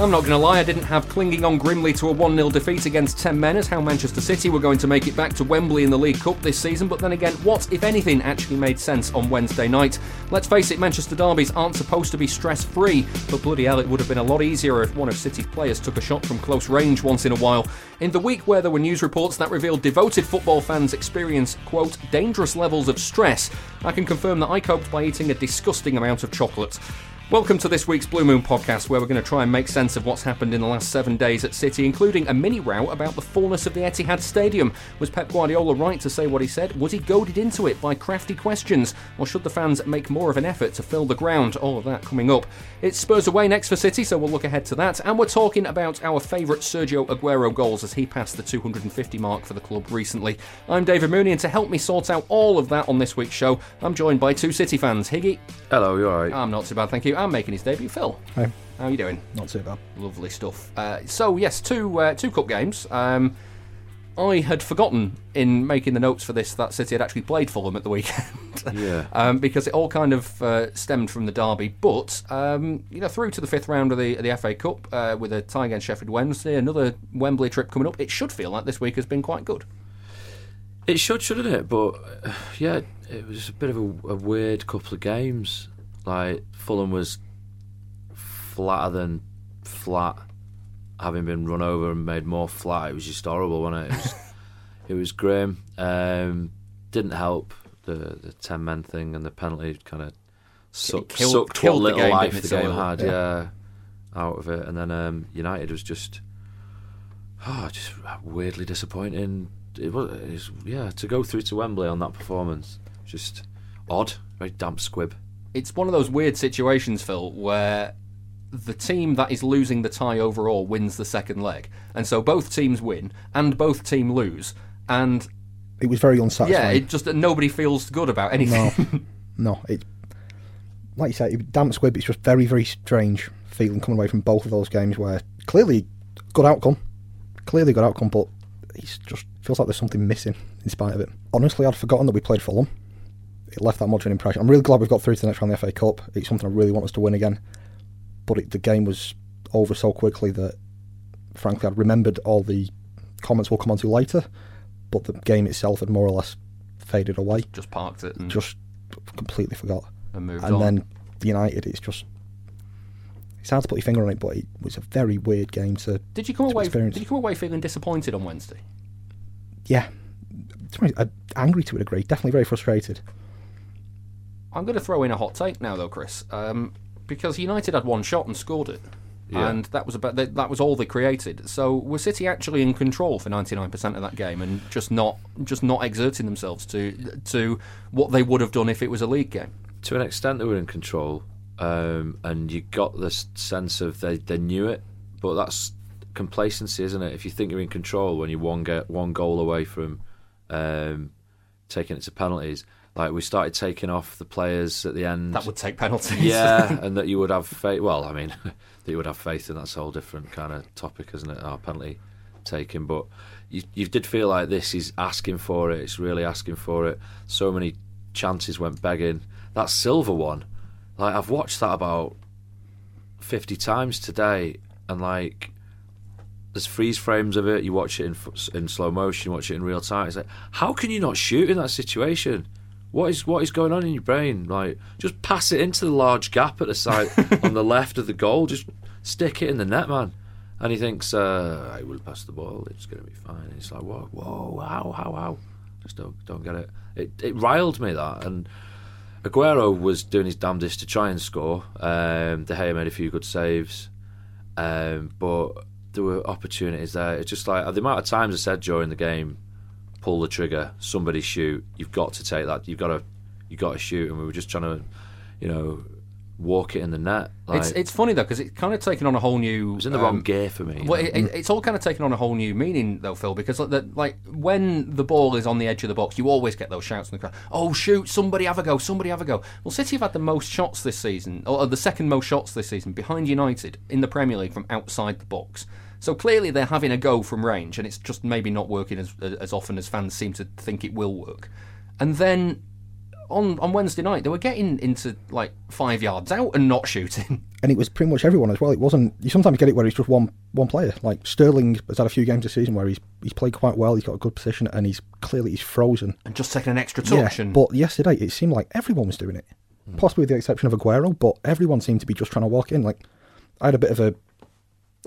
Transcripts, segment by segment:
I'm not going to lie, I didn't have clinging on grimly to a 1 0 defeat against 10 men as how Manchester City were going to make it back to Wembley in the League Cup this season, but then again, what, if anything, actually made sense on Wednesday night? Let's face it, Manchester derbies aren't supposed to be stress free, but bloody hell, it would have been a lot easier if one of City's players took a shot from close range once in a while. In the week where there were news reports that revealed devoted football fans experience, quote, dangerous levels of stress, I can confirm that I coped by eating a disgusting amount of chocolate. Welcome to this week's Blue Moon podcast, where we're going to try and make sense of what's happened in the last seven days at City, including a mini row about the fullness of the Etihad Stadium. Was Pep Guardiola right to say what he said? Was he goaded into it by crafty questions? Or should the fans make more of an effort to fill the ground? All of that coming up. It's Spurs away next for City, so we'll look ahead to that. And we're talking about our favourite Sergio Aguero goals as he passed the 250 mark for the club recently. I'm David Mooney, and to help me sort out all of that on this week's show, I'm joined by two City fans. Higgy. Hello, you alright? I'm not too bad, thank you. I'm making his debut, Phil. Hi. How are you doing? Not too bad. Lovely stuff. Uh, so yes, two uh, two cup games. Um, I had forgotten in making the notes for this that City had actually played for Fulham at the weekend. Yeah. um, because it all kind of uh, stemmed from the derby. But um, you know, through to the fifth round of the of the FA Cup uh, with a tie against Sheffield Wednesday, another Wembley trip coming up. It should feel like this week has been quite good. It should, shouldn't it? But uh, yeah, it was a bit of a, a weird couple of games. Like Fulham was flatter than flat, having been run over and made more flat. It was just horrible, wasn't it? It was, it was grim. Um, didn't help the the ten men thing and the penalty kind of sucked, killed- sucked killed the what little game, life the game had. yeah. Yeah. out of it. And then um, United was just oh, just weirdly disappointing. It was, it was yeah to go through to Wembley on that performance, just odd, very damp squib. It's one of those weird situations, Phil, where the team that is losing the tie overall wins the second leg, and so both teams win and both team lose, and It was very unsatisfying. yeah, it just nobody feels good about anything. no, no, it like you say, it- damp squib. It's just very, very strange feeling coming away from both of those games where clearly good outcome, clearly good outcome, but it just feels like there's something missing in spite of it. Honestly, I'd forgotten that we played Fulham. It left that much of an impression. I'm really glad we've got through to the next round of the FA Cup. It's something I really want us to win again, but it, the game was over so quickly that, frankly, I'd remembered all the comments we'll come on to later, but the game itself had more or less faded away. just parked it and, Just completely forgot. and moved and on. then United, it's just it's hard to put your finger on it, but it was a very weird game to. did you come away? experience. Did you come away feeling disappointed on Wednesday? Yeah, to be honest, angry to a degree, definitely very frustrated. I'm going to throw in a hot take now, though, Chris, um, because United had one shot and scored it, Yeah. and that was about that, was all they created. So were City actually in control for 99% of that game and just not just not exerting themselves to to what they would have done if it was a league game? To an extent, they were in control, um, and you got this sense of they, they knew it, but that's complacency, isn't it? If you think you're in control when you're one get one goal away from um, taking it to penalties, like we started taking off the players at the end. That would take penalties. yeah, and that you would have faith. Well, I mean, that you would have faith in that's a whole different kind of topic, isn't it? Our penalty taking, but you you did feel like this is asking for it. It's really asking for it. So many chances went begging. That Silva one, like I've watched that about fifty times today, and like there's freeze frames of it. You watch it in in slow motion. You watch it in real time. It's like, how can you not shoot in that situation? What is what is going on in your brain? Like, just pass it into the large gap at the side on the left of the goal. Just stick it in the net, man. And he thinks, uh, I will pass the ball. It's going to be fine. And it's like, whoa, whoa, how, how, how? Just don't don't get it. It it riled me that and. Aguero was doing his damnedest to try and score. Um, De Gea made a few good saves, um, but there were opportunities there. It's just like the amount of times I said during the game, pull the trigger, somebody shoot. You've got to take that. You've got to, you got to shoot. And we were just trying to, you know, walk it in the net. Like, it's it's funny though because it's kind of taken on a whole new. it was in the um, wrong gear for me. Well, it, it- it's all kind of taken on a whole new meaning, though, Phil. Because like, the, like when the ball is on the edge of the box, you always get those shouts in the crowd. Oh, shoot! Somebody have a go! Somebody have a go! Well, City have had the most shots this season, or the second most shots this season, behind United in the Premier League from outside the box. So clearly they're having a go from range, and it's just maybe not working as as often as fans seem to think it will work. And then on on Wednesday night, they were getting into like five yards out and not shooting. and it was pretty much everyone as well. It wasn't. You sometimes get it where it's just one one player. Like Sterling has had a few games this season where he's he's played quite well. He's got a good position, and he's clearly he's frozen. and just taking an extra Yeah, touch. and but yesterday it seemed like everyone was doing it, hmm. possibly with the exception of Aguero. But everyone seemed to be just trying to walk in. Like I had a bit of a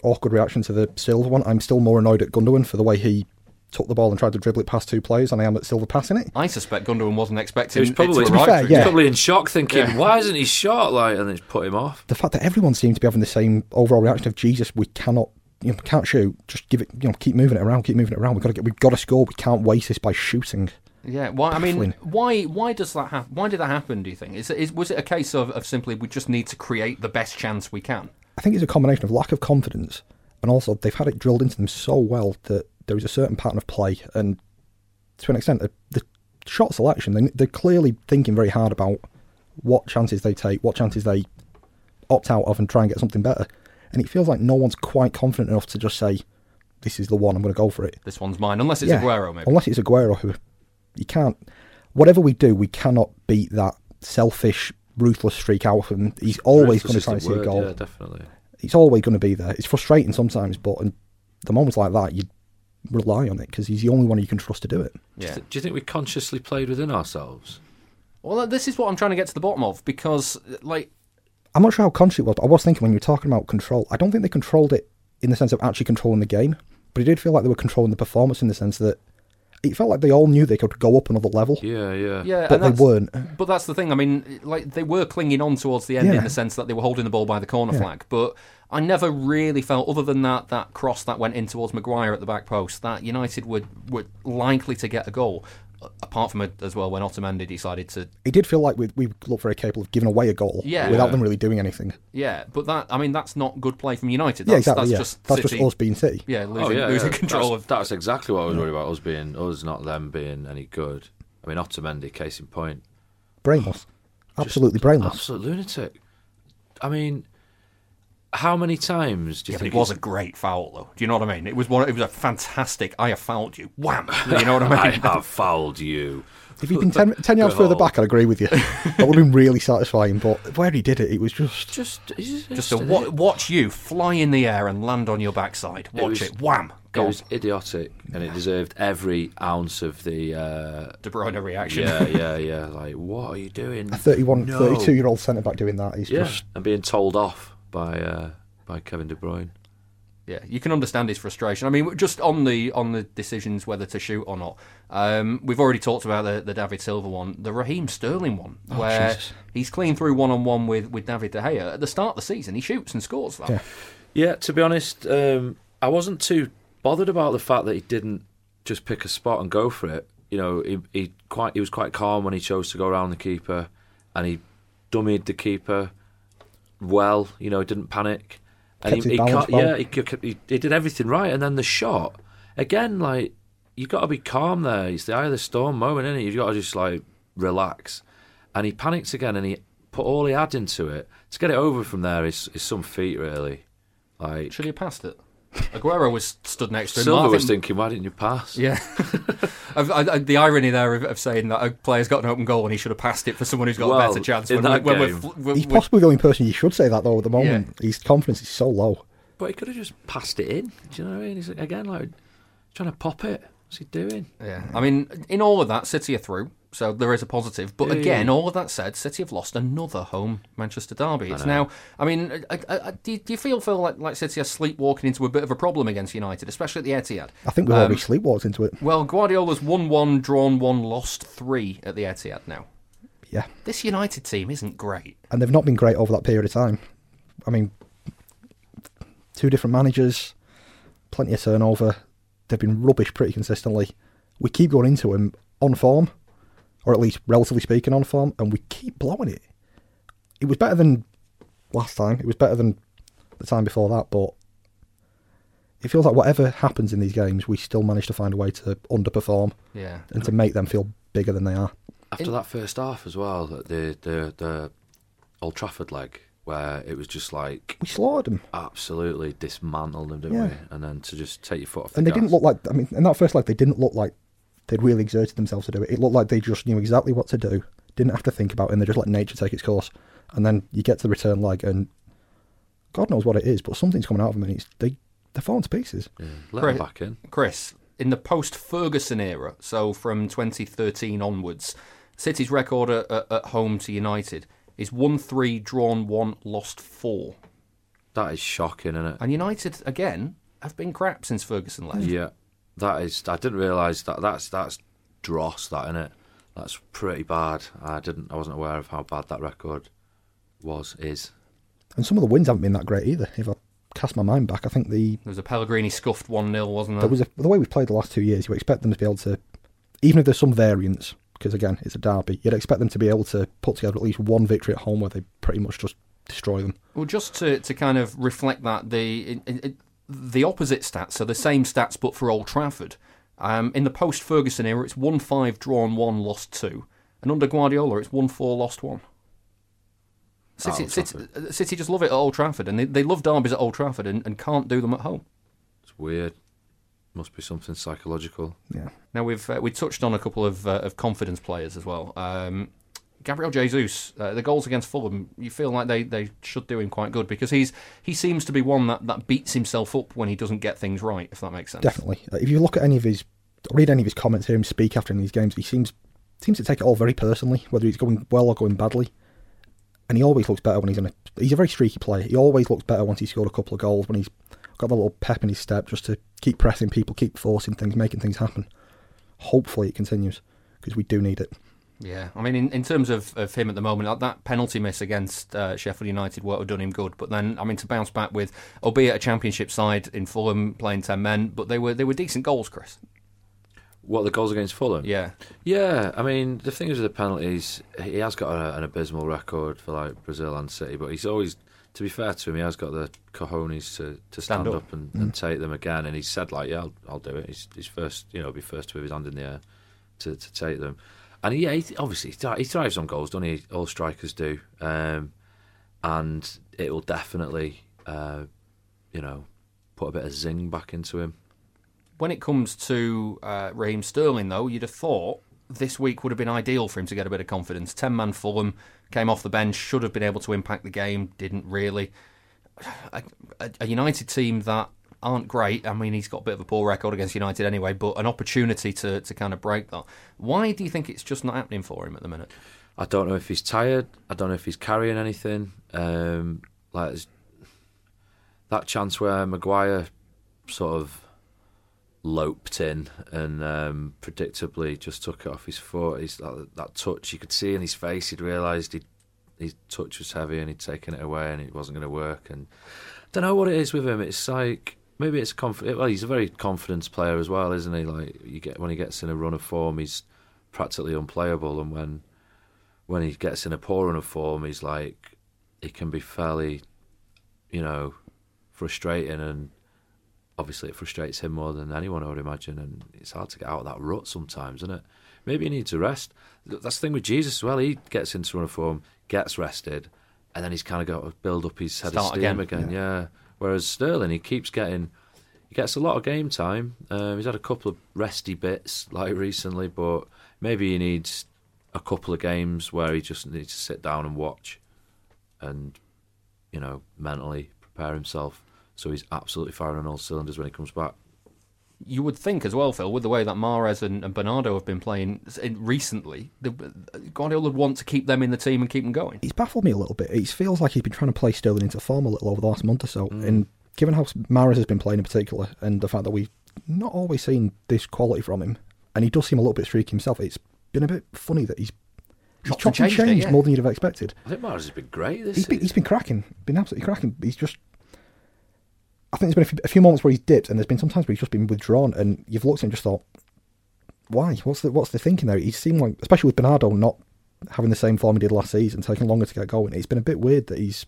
awkward reaction to the Silva one. I'm still more annoyed at Gundogan for the way he took the ball and tried to dribble it past two players and I am at Silva passing it. I suspect Gundogan wasn't expecting He was it probably, to be arrive fair, through. yeah. probably in shock, thinking, Yeah. "Why isn't he shot?" Like, and it's put him off. The fact that everyone seemed to be having the same overall reaction of Jesus, we cannot. You know, can't shoot. Just give it. You know, keep moving it around. Keep moving it around. We've got to get. We've got to score. We can't waste this by shooting. Yeah, why? I mean, why? Why does that happen? Why did that happen? Do you think? Is, it- is was it a case of, of simply we just need to create the best chance we can? I think it's a combination of lack of confidence and also they've had it drilled into them so well that there is a certain pattern of play and to an extent the, the shot selection they, they're clearly thinking very hard about what chances they take, what chances they opt out of and try and get something better. And it feels like no one's quite confident enough to just say, "This is the one. I'm going to go for it." This one's mine, unless it's Yeah. Aguero, maybe. Unless it's Aguero, who you can't. Whatever we do, we cannot beat that selfish, ruthless streak out of him. He's always going to try and is see a goal. Yeah, definitely. It's always going to be there. It's frustrating sometimes, but in the moments like that, you rely on it because he's the only one you can trust to do it. yeah. Do you think we consciously played within ourselves? Well, this is what I'm trying to get to the bottom of because, like, I'm not sure how conscious it was, but I was thinking when you were talking about control, I don't think they controlled it in the sense of actually controlling the game, but it did feel like they were controlling the performance in the sense that it felt like they all knew they could go up another level, Yeah, yeah. yeah, but they weren't. But that's the thing. I mean, like they were clinging on towards the end Yeah. in the sense that they were holding the ball by the corner Yeah. flag. But I never really felt, other than that that cross that went in towards Maguire at the back post, that United were were likely to get a goal. A- Apart from it as well, when Otamendi decided to, It did feel like we, we looked very capable of giving away a goal Yeah. without them really doing anything. yeah. But that, I mean, that's not good play from United. yeah, That's, exactly. That's yeah. just that's City, just us being City. yeah, oh, losing, oh yeah, losing yeah. control that's, of. That's exactly what I was worried about. Us being us, not them being any good. I mean, Otamendi, case in point, Brainless. Absolutely brainless. absolute lunatic. I mean, how many times do you Yeah, but think it was a great foul, though. Do you know what I mean? It was one. It was a fantastic. I have fouled you. Wham! You know what I mean? I have fouled you. If he'd been 10, 10 yards further back, I'd agree with you. that would have been really satisfying, but where he did it, it was just. Just, he's Just to wa- watch you fly in the air and land on your backside. Watch it. was- Wham! It was idiotic, and it deserved every ounce of the. Uh, De Bruyne reaction. yeah, yeah, yeah. Like, what are you doing? A 31, No. 32 year old centre back doing that is Yeah, just. and being told off by uh, by Kevin De Bruyne. Yeah, you can understand his frustration. I mean, just on the on the decisions whether to shoot or not. Um, we've already talked about the, the David Silva one, the Raheem Sterling one, where Oh, Jesus. he's clean through one on one with with David De Gea at the start of the season. He shoots and scores that. Yeah. Yeah, to be honest, um, I wasn't too bothered about the fact that he didn't just pick a spot and go for it. You know, he, he quite he was quite calm when he chose to go around the keeper, and he dummied the keeper well. You know, he didn't panic, and Kept he, his he balance yeah, he, he, he did everything right. And then the shot again, like you got to be calm there. It's the eye of the storm moment, isn't it? You've got to just like relax. And he panics again, and he put all he had into it to get it over from there. Is is some feat really. Like Should he have passed it? Aguero was stood next to him. Silva I was thinking, why didn't you pass? Yeah, I've- I, I, the irony there of, of saying that a player's got an open goal and he should have passed it for someone who's got Well, a better chance. in when, that when game- we're, fl- we're, He's we're- possibly the only person you should say that, though, at the moment. His confidence is so low. But he could have just passed it in. Do you know what I mean? He's again like trying to pop it. What's he doing? Yeah, I mean, in all of that, City are through. So there is a positive. But Yeah, again, yeah. all of that said, City have lost another home Manchester derby. It's now. I mean, I, I, I, do, you, do you feel feel like, like City are sleepwalking into a bit of a problem against United, especially at the Etihad? I think we've Um, already sleepwalked into it. Well, Guardiola's won one, drawn one, lost three at the Etihad now. Yeah, This United team isn't great. and they've not been great over that period of time. I mean, two different managers, plenty of turnover. They've been rubbish pretty consistently. We keep going into them on form, or at least relatively speaking on form, and we keep blowing it. It was better than last time. It was better than the time before that, but it feels like whatever happens in these games, we still manage to find a way to underperform Yeah. and to make them feel bigger than they are. After that first half as well, the the the Old Trafford leg, where it was just like We slaughtered them. absolutely dismantled them, didn't Yeah. we? And then to just take your foot off the and they gas. didn't look like. I mean, in that first leg, they didn't look like they'd really exerted themselves to do it. It looked like they just knew exactly what to do, didn't have to think about it, and they just let nature take its course. And then you get to the return leg, and God knows what it is, but something's coming out of them, and it's they they're falling to pieces. Yeah, let Right. them back in. Chris, in the post Ferguson era, so from 2013 onwards, City's record at, at, at home to United is 1 3, drawn 1, lost 4. That is shocking, isn't it? And United, again, have been crap since Ferguson left. Yeah, that is. I didn't realise that. That's that's dross, That in it? That's pretty bad. I didn't. I wasn't aware of how bad that record was. Is And some of the wins haven't been that great either. If I cast my mind back, I think the There was a Pellegrini scuffed 1 0, wasn't there? there was a, the way we've played the last two years. You expect them to be able to, even if there's some variance, because again it's a derby, you'd expect them to be able to put together at least one victory at home where they pretty much just destroy them. Well, just to, to kind of reflect that, the in, in, the opposite stats are the same stats but for Old Trafford. Um, in the post Ferguson era, it's 1 5, drawn 1, lost 2. And under Guardiola, it's 1 4, lost 1. City, City, uh, City just love it at Old Trafford, and they, they love derbies at Old Trafford and, and can't do them at home. it's weird. Must be something psychological. Yeah. Now we've uh, we touched on a couple of uh, of confidence players as well. Um, Gabriel Jesus, uh, the goals against Fulham, you feel like they, they should do him quite good because he's he seems to be one that, that beats himself up when he doesn't get things right, if that makes sense. Definitely. Uh, If you look at any of his, read any of his comments, hear him speak after any of these games, he seems seems to take it all very personally, whether he's going well or going badly. And he always looks better when he's in a. He's a very streaky player. He always looks better once he's scored a couple of goals, when he's got the little pep in his step, just to keep pressing people, keep forcing things, making things happen. Hopefully it continues because we do need it. Yeah, I mean, in, in terms of, of him at the moment, like that penalty miss against uh, Sheffield United would have done him good. But then, I mean, to bounce back with, albeit a championship side in Fulham playing ten men, but they were they were decent goals, Chris. What the goals against Fulham? Yeah, Yeah, I mean the thing is with the penalties, he has got a, an abysmal record for like Brazil and City, but he's always, to be fair to him, he has got the cojones to, to stand, Stand up. up, and, and take them again. And he said like, yeah, I'll, I'll do it. He's, he's first, you know, be first with his hand in the air to, to take them. And yeah, he, obviously he thrives on goals, doesn't he? All strikers do, um, and it will definitely, uh, you know, put a bit of zing back into him. when it comes to uh, Raheem Sterling, though, you'd have thought this week would have been ideal for him to get a bit of confidence. Ten man Fulham came off the bench, should have been able to impact the game, didn't really. A, a United team that aren't great. I mean, he's got a bit of a poor record against United anyway, but an opportunity to, to kind of break that. Why do you think it's just not happening for him at the minute? I don't know if he's tired. I don't know if he's carrying anything. Um, like that chance where Maguire sort of loped in and um, predictably just took it off his foot. He's that, that touch you could see in his face. He'd realised he his touch was heavy and he'd taken it away and it wasn't going to work. And I don't know what it is with him. It's like maybe it's confident. Well, he's a very confidence player as well, isn't he? Like you get when he gets in a run of form, he's practically unplayable, and when when he gets in a poor run of form, he's like he can be fairly, you know, frustrating, and obviously it frustrates him more than anyone, I would imagine, and it's hard to get out of that rut sometimes, isn't it? Maybe he needs a rest. That's the thing with Jesus as well. He gets into run of form, gets rested, and then he's kind of got to build up his head Start of steam again, again. Yeah. Whereas Sterling, he keeps getting, he gets a lot of game time. Um, he's had a couple of resty bits like recently, but maybe he needs a couple of games where he just needs to sit down and watch, and you know mentally prepare himself so he's absolutely firing on all cylinders when he comes back. You would think as well, Phil, with the way that Mahrez and, and Bernardo have been playing recently, the, Guardiola would want to keep them in the team and keep them going. He's baffled me a little bit. It feels like he's been trying to play Sterling into form a little over the last month or so. Mm. And given how Mahrez has been playing in particular, and the fact that we've not always seen this quality from him, and he does seem a little bit streaky himself, it's been a bit funny that he's He's chopped and changed, it, yeah. more than you'd have expected. I think Mahrez has been great this he's been, he's been cracking, been absolutely cracking. He's just I think there's been a few, moments where he's dipped, and there's been some times where he's just been withdrawn, and you've looked at him and just thought, why? What's the what's the thinking there? He seemed like, especially with Bernardo not having the same form he did last season, taking longer to get going. It's been a bit weird that he's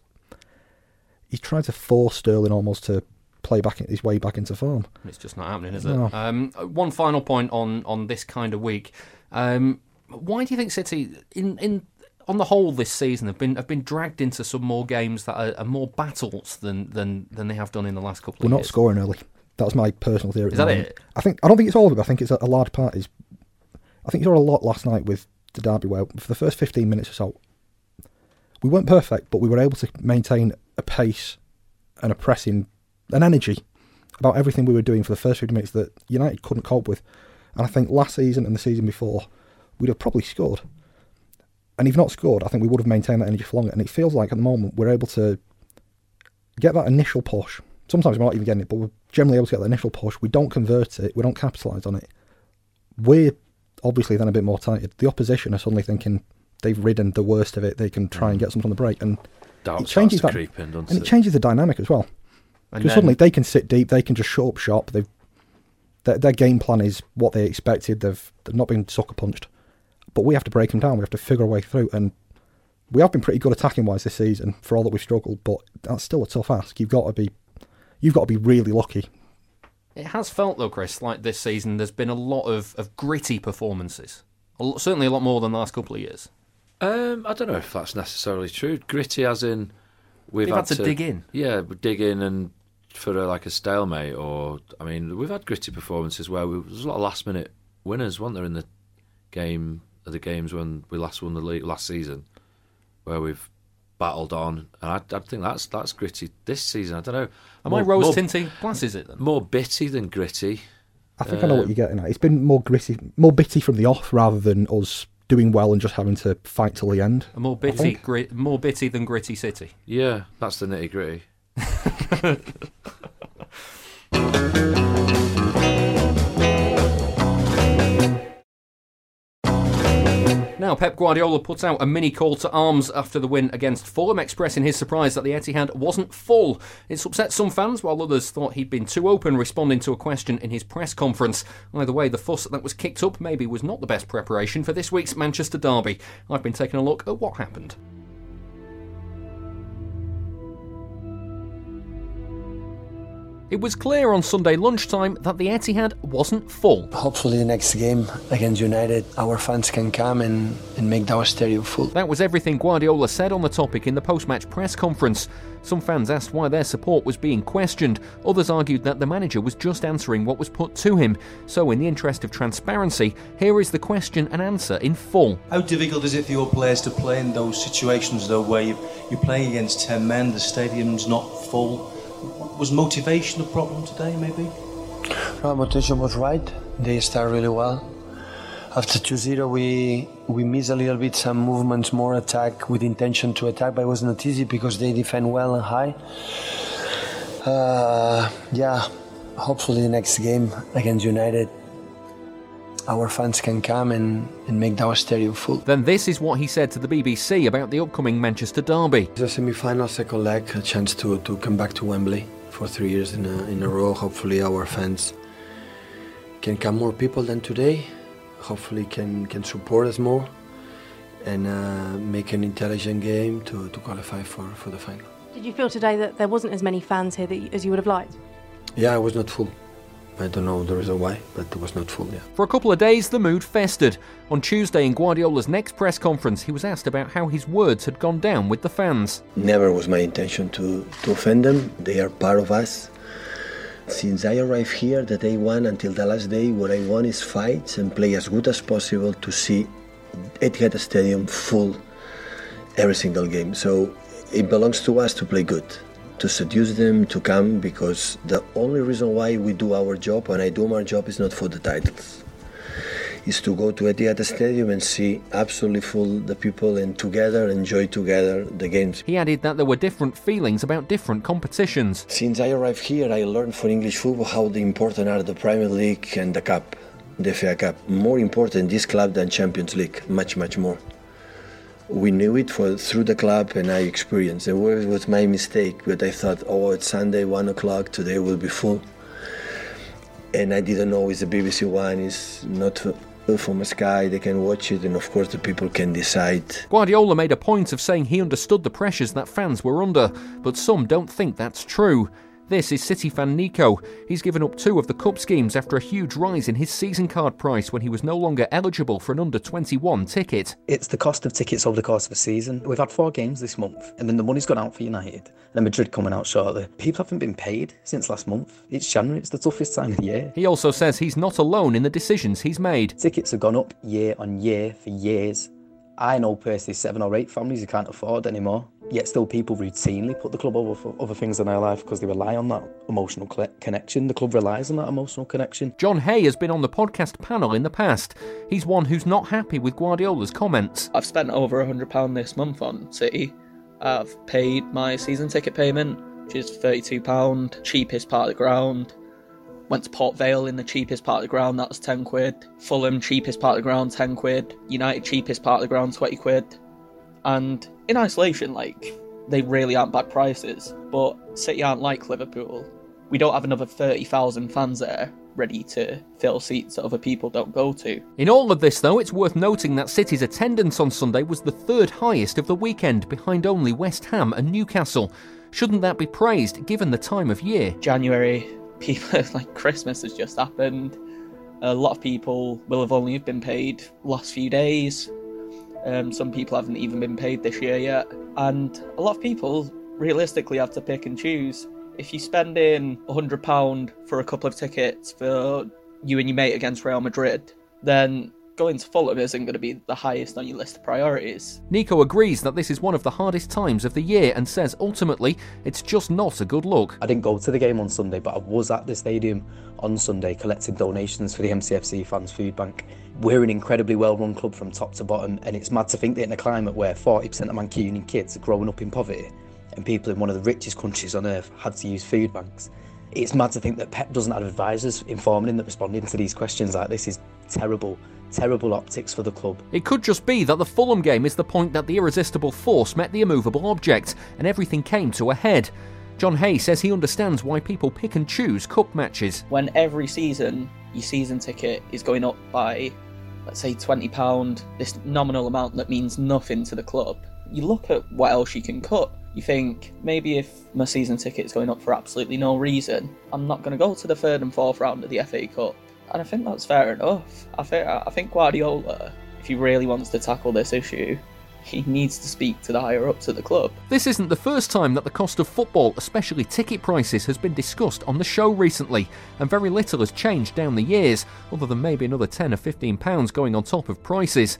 he's trying to force Sterling almost to play back his way back into form. It's just not happening, is it? No. Um, one final point on on this kind of week. Um, why do you think City in in on the whole this season have been have been dragged into some more games that are, are more battles than, than than they have done in the last couple We're of years. We're not scoring early. That's my personal theory. Is that it? I think I don't think it's all of it. I think it's a, a large part is. I think you saw a lot last night with the derby where for the first fifteen minutes or so, we weren't perfect, but we were able to maintain a pace and a pressing, an energy about everything we were doing for the first 50 minutes that United couldn't cope with. And I think last season and the season before, we'd have probably scored and if not scored, I think we would have maintained that energy for longer. And it feels like at the moment we're able to get that initial push. Sometimes we're not even getting it, but we're generally able to get that initial push. We don't convert it, we don't capitalise on it. We're obviously then a bit more tired. The opposition are suddenly thinking they've ridden the worst of it, they can try and get something on the break. And Doubt it changes that, and it, it, changes the dynamic as well. Because suddenly they can sit deep, they can just shut up shop. They've their, their game plan is what they expected. They've, they've not been sucker punched but we have to break them down. We have to figure a way through, and we have been pretty good attacking wise this season for all that we've struggled. But that's still a tough ask. You've got to be, you've got to be really lucky. It has felt though, Chris, like this season there's been a lot of, of gritty performances. A lot, certainly a lot more than the last couple of years. Um, I don't know if that's necessarily true. Gritty, as in we've had, had, to, dig in. Yeah, dig in and for a, like a stalemate, or I mean, we've had gritty performances where we, there's a lot of last minute winners, weren't there, in the game of the games when we last won the league last season, where we've battled on, and I, I think that's that's gritty this season. I don't know. Am more, I rose tinting glasses it then? More bitty than gritty. I think um, I know what um, you're getting at. It's been more gritty, more bitty from the off rather than us doing well and just having to fight till the end. A more bitty, grit, more bitty than gritty city. Yeah, that's the nitty gritty. Now, Pep Guardiola puts out a mini call to arms after the win against Fulham, expressing his surprise that the Etihad wasn't full. It's upset some fans, while others thought he'd been too open responding to a question in his press conference. Either way, the fuss that was kicked up maybe was not the best preparation for this week's Manchester derby. I've been taking a look at what happened. It was clear on Sunday lunchtime that the Etihad wasn't full. Hopefully, the next game against United, our fans can come and, and make our stadium full. That was everything Guardiola said on the topic in the post match press conference. Some fans asked why their support was being questioned, others argued that the manager was just answering what was put to him. So, in the interest of transparency, here is the question and answer in full. How difficult is it for your players to play in those situations, though, where you, you're playing against 10 men, the stadium's not full? Was motivation a problem today, maybe? No, motivation was right. They start really well. After 2-0, we we missed a little bit some movements, more attack with intention to attack, but it was not easy because they defend well and high. Uh, yeah, hopefully the next game against United, our fans can come and, and make our stadium full. Then this is what he said to the BBC about the upcoming Manchester derby. The semi-final, second leg, a chance to, to come back to Wembley for three years in a, in a row. Hopefully, our fans can come more people than today. Hopefully, can can support us more and uh, make an intelligent game to, to qualify for, for the final. Did you feel today that there wasn't as many fans here that, as you would have liked? Yeah, I was not full. I don't know the reason why, but it was not full, yeah. For a couple of days, the mood festered. On Tuesday, in Guardiola's next press conference, he was asked about how his words had gone down with the fans. Never was my intention to, to offend them. They are part of us. Since I arrived here, the day one until the last day, what I want is fights and play as good as possible to see Etihad Stadium full every single game. So it belongs to us to play good. To seduce them to come because the only reason why we do our job and I do my job is not for the titles. Is to go to Etihad Stadium and see absolutely full the people and together enjoy together the games. He added that there were different feelings about different competitions. Since I arrived here, I learned for English football how the important are the Premier League and the Cup, the FA Cup. More important this club than Champions League, much much more we knew it for through the club and I experienced. It was my mistake, but I thought, oh, it's Sunday, one o'clock, today will be full. And I didn't know it's the BBC One, it's not from Sky, they can watch it, and of course the people can decide. Guardiola made a point of saying he understood the pressures that fans were under, but some don't think that's true. This is City fan Nico. He's given up two of the cup schemes after a huge rise in his season card price when he was no longer eligible for an under 21 ticket. It's the cost of tickets over the course of a season. We've had four games this month, and then the money's gone out for United, and then Madrid coming out shortly. People haven't been paid since last month. It's January, it's the toughest time of the year. He also says he's not alone in the decisions he's made. Tickets have gone up year on year for years. I know personally seven or eight families who can't afford anymore. Yet still, people routinely put the club over for other things in their life because they rely on that emotional connection. The club relies on that emotional connection. John Hay has been on the podcast panel in the past. He's one who's not happy with Guardiola's comments. I've spent over £100 this month on City. I've paid my season ticket payment, which is £32, cheapest part of the ground. Went to Port Vale in the cheapest part of the ground, that was 10 quid. Fulham, cheapest part of the ground, 10 quid. United, cheapest part of the ground, 20 quid. And in isolation, like, they really aren't bad prices. But City aren't like Liverpool. We don't have another 30,000 fans there ready to fill seats that other people don't go to. In all of this, though, it's worth noting that City's attendance on Sunday was the third highest of the weekend, behind only West Ham and Newcastle. Shouldn't that be praised given the time of year? January, people like Christmas has just happened. A lot of people will have only been paid last few days. Um, some people haven't even been paid this year yet, and a lot of people realistically have to pick and choose. If you spend in hundred pound for a couple of tickets for you and your mate against Real Madrid, then going to Fulham isn't going to be the highest on your list of priorities. Nico agrees that this is one of the hardest times of the year and says ultimately it's just not a good look. I didn't go to the game on Sunday, but I was at the stadium on Sunday collecting donations for the MCFC Fans Food Bank we're an incredibly well-run club from top to bottom, and it's mad to think that in a climate where 40% of Mancunian kids are growing up in poverty, and people in one of the richest countries on earth had to use food banks. It's mad to think that Pep doesn't have advisors informing him that responding to these questions like this is terrible, terrible optics for the club. It could just be that the Fulham game is the point that the irresistible force met the immovable object, and everything came to a head. John Hay says he understands why people pick and choose cup matches. When every season your season ticket is going up by let's say £20, this nominal amount that means nothing to the club, you look at what else you can cut. You think maybe if my season ticket is going up for absolutely no reason, I'm not going to go to the third and fourth round of the FA Cup. And I think that's fair enough. I think I think Guardiola, if he really wants to tackle this issue, he needs to speak to the higher ups at the club. This isn't the first time that the cost of football, especially ticket prices, has been discussed on the show recently, and very little has changed down the years, other than maybe another 10 or 15 pounds going on top of prices.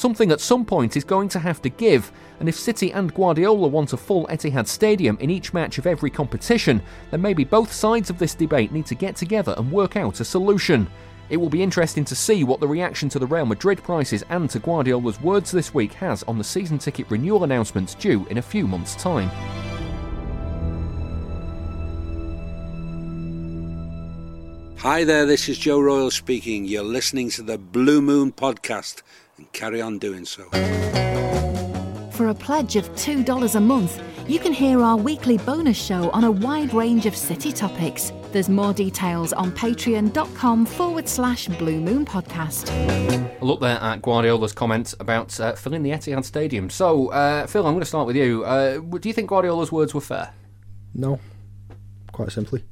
Something at some point is going to have to give, and if City and Guardiola want a full Etihad Stadium in each match of every competition, then maybe both sides of this debate need to get together and work out a solution. It will be interesting to see what the reaction to the Real Madrid prices and to Guardiola's words this week has on the season ticket renewal announcements due in a few months' time. Hi there, this is Joe Royle speaking. You're listening to the Blue Moon podcast and carry on doing so. For a pledge of $2 a month, you can hear our weekly bonus show on a wide range of city topics. There's more details on patreon.com forward slash Blue Moon Podcast. A look there at Guardiola's comments about uh, filling the Etihad Stadium. So, uh, Phil, I'm going to start with you. Uh, do you think Guardiola's words were fair? No, quite simply.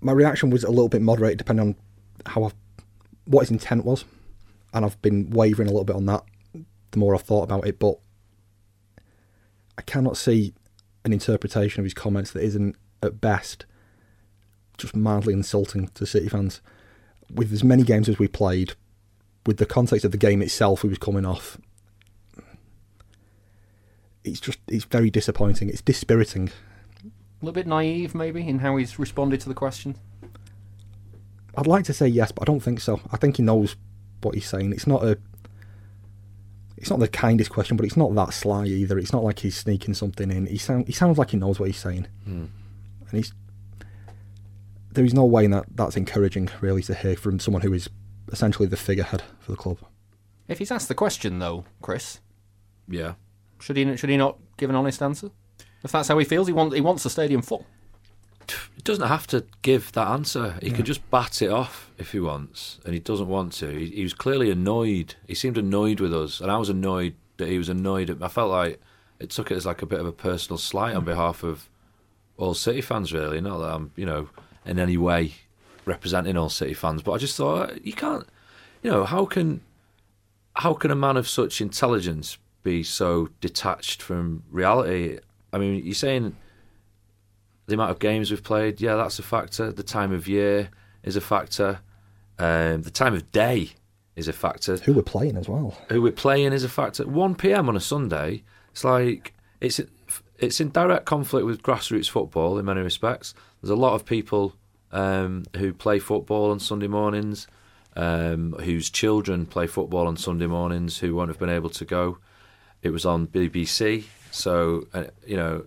My reaction was a little bit moderated depending on how I, what his intent was, and I've been wavering a little bit on that the more I've thought about it. But I cannot see an interpretation of his comments that isn't at best just mildly insulting to City fans. With as many games as we played, with the context of the game itself we was coming off, it's just it's very disappointing. It's dispiriting. A little bit naive, maybe, in how he's responded to the question. I'd like to say yes, but I don't think so. I think he knows what he's saying. It's not a. It's not the kindest question, but it's not that sly either. It's not like he's sneaking something in. He sound he sounds like he knows what he's saying, Hmm. and he's. There is no way that that's encouraging, really, to hear from someone who is essentially the figurehead for the club. If he's asked the question, though, Chris, Yeah. should he should he not give an honest answer? If that's how he feels, he wants he wants the stadium full. He doesn't have to give that answer. He Yeah. can just bat it off if he wants, and he doesn't want to. He, he was clearly annoyed. He seemed annoyed with us, and I was annoyed that he was annoyed. At, I felt like it took it as like a bit of a personal slight on mm. behalf of all City fans. Really, not that I'm, you know, in any way representing all City fans, but I just thought you can't. You know, how can how can a man of such intelligence be so detached from reality? I mean, you're saying the amount of games we've played, yeah, that's a factor. The time of year is a factor. Um, the time of day is a factor. Who we're playing as well. Who we're playing is a factor. 1 p.m. on a Sunday, it's like it's it's in direct conflict with grassroots football in many respects. There's a lot of people um, who play football on Sunday mornings, um, whose children play football on Sunday mornings, who won't have been able to go. It was on BBC, so uh, you know,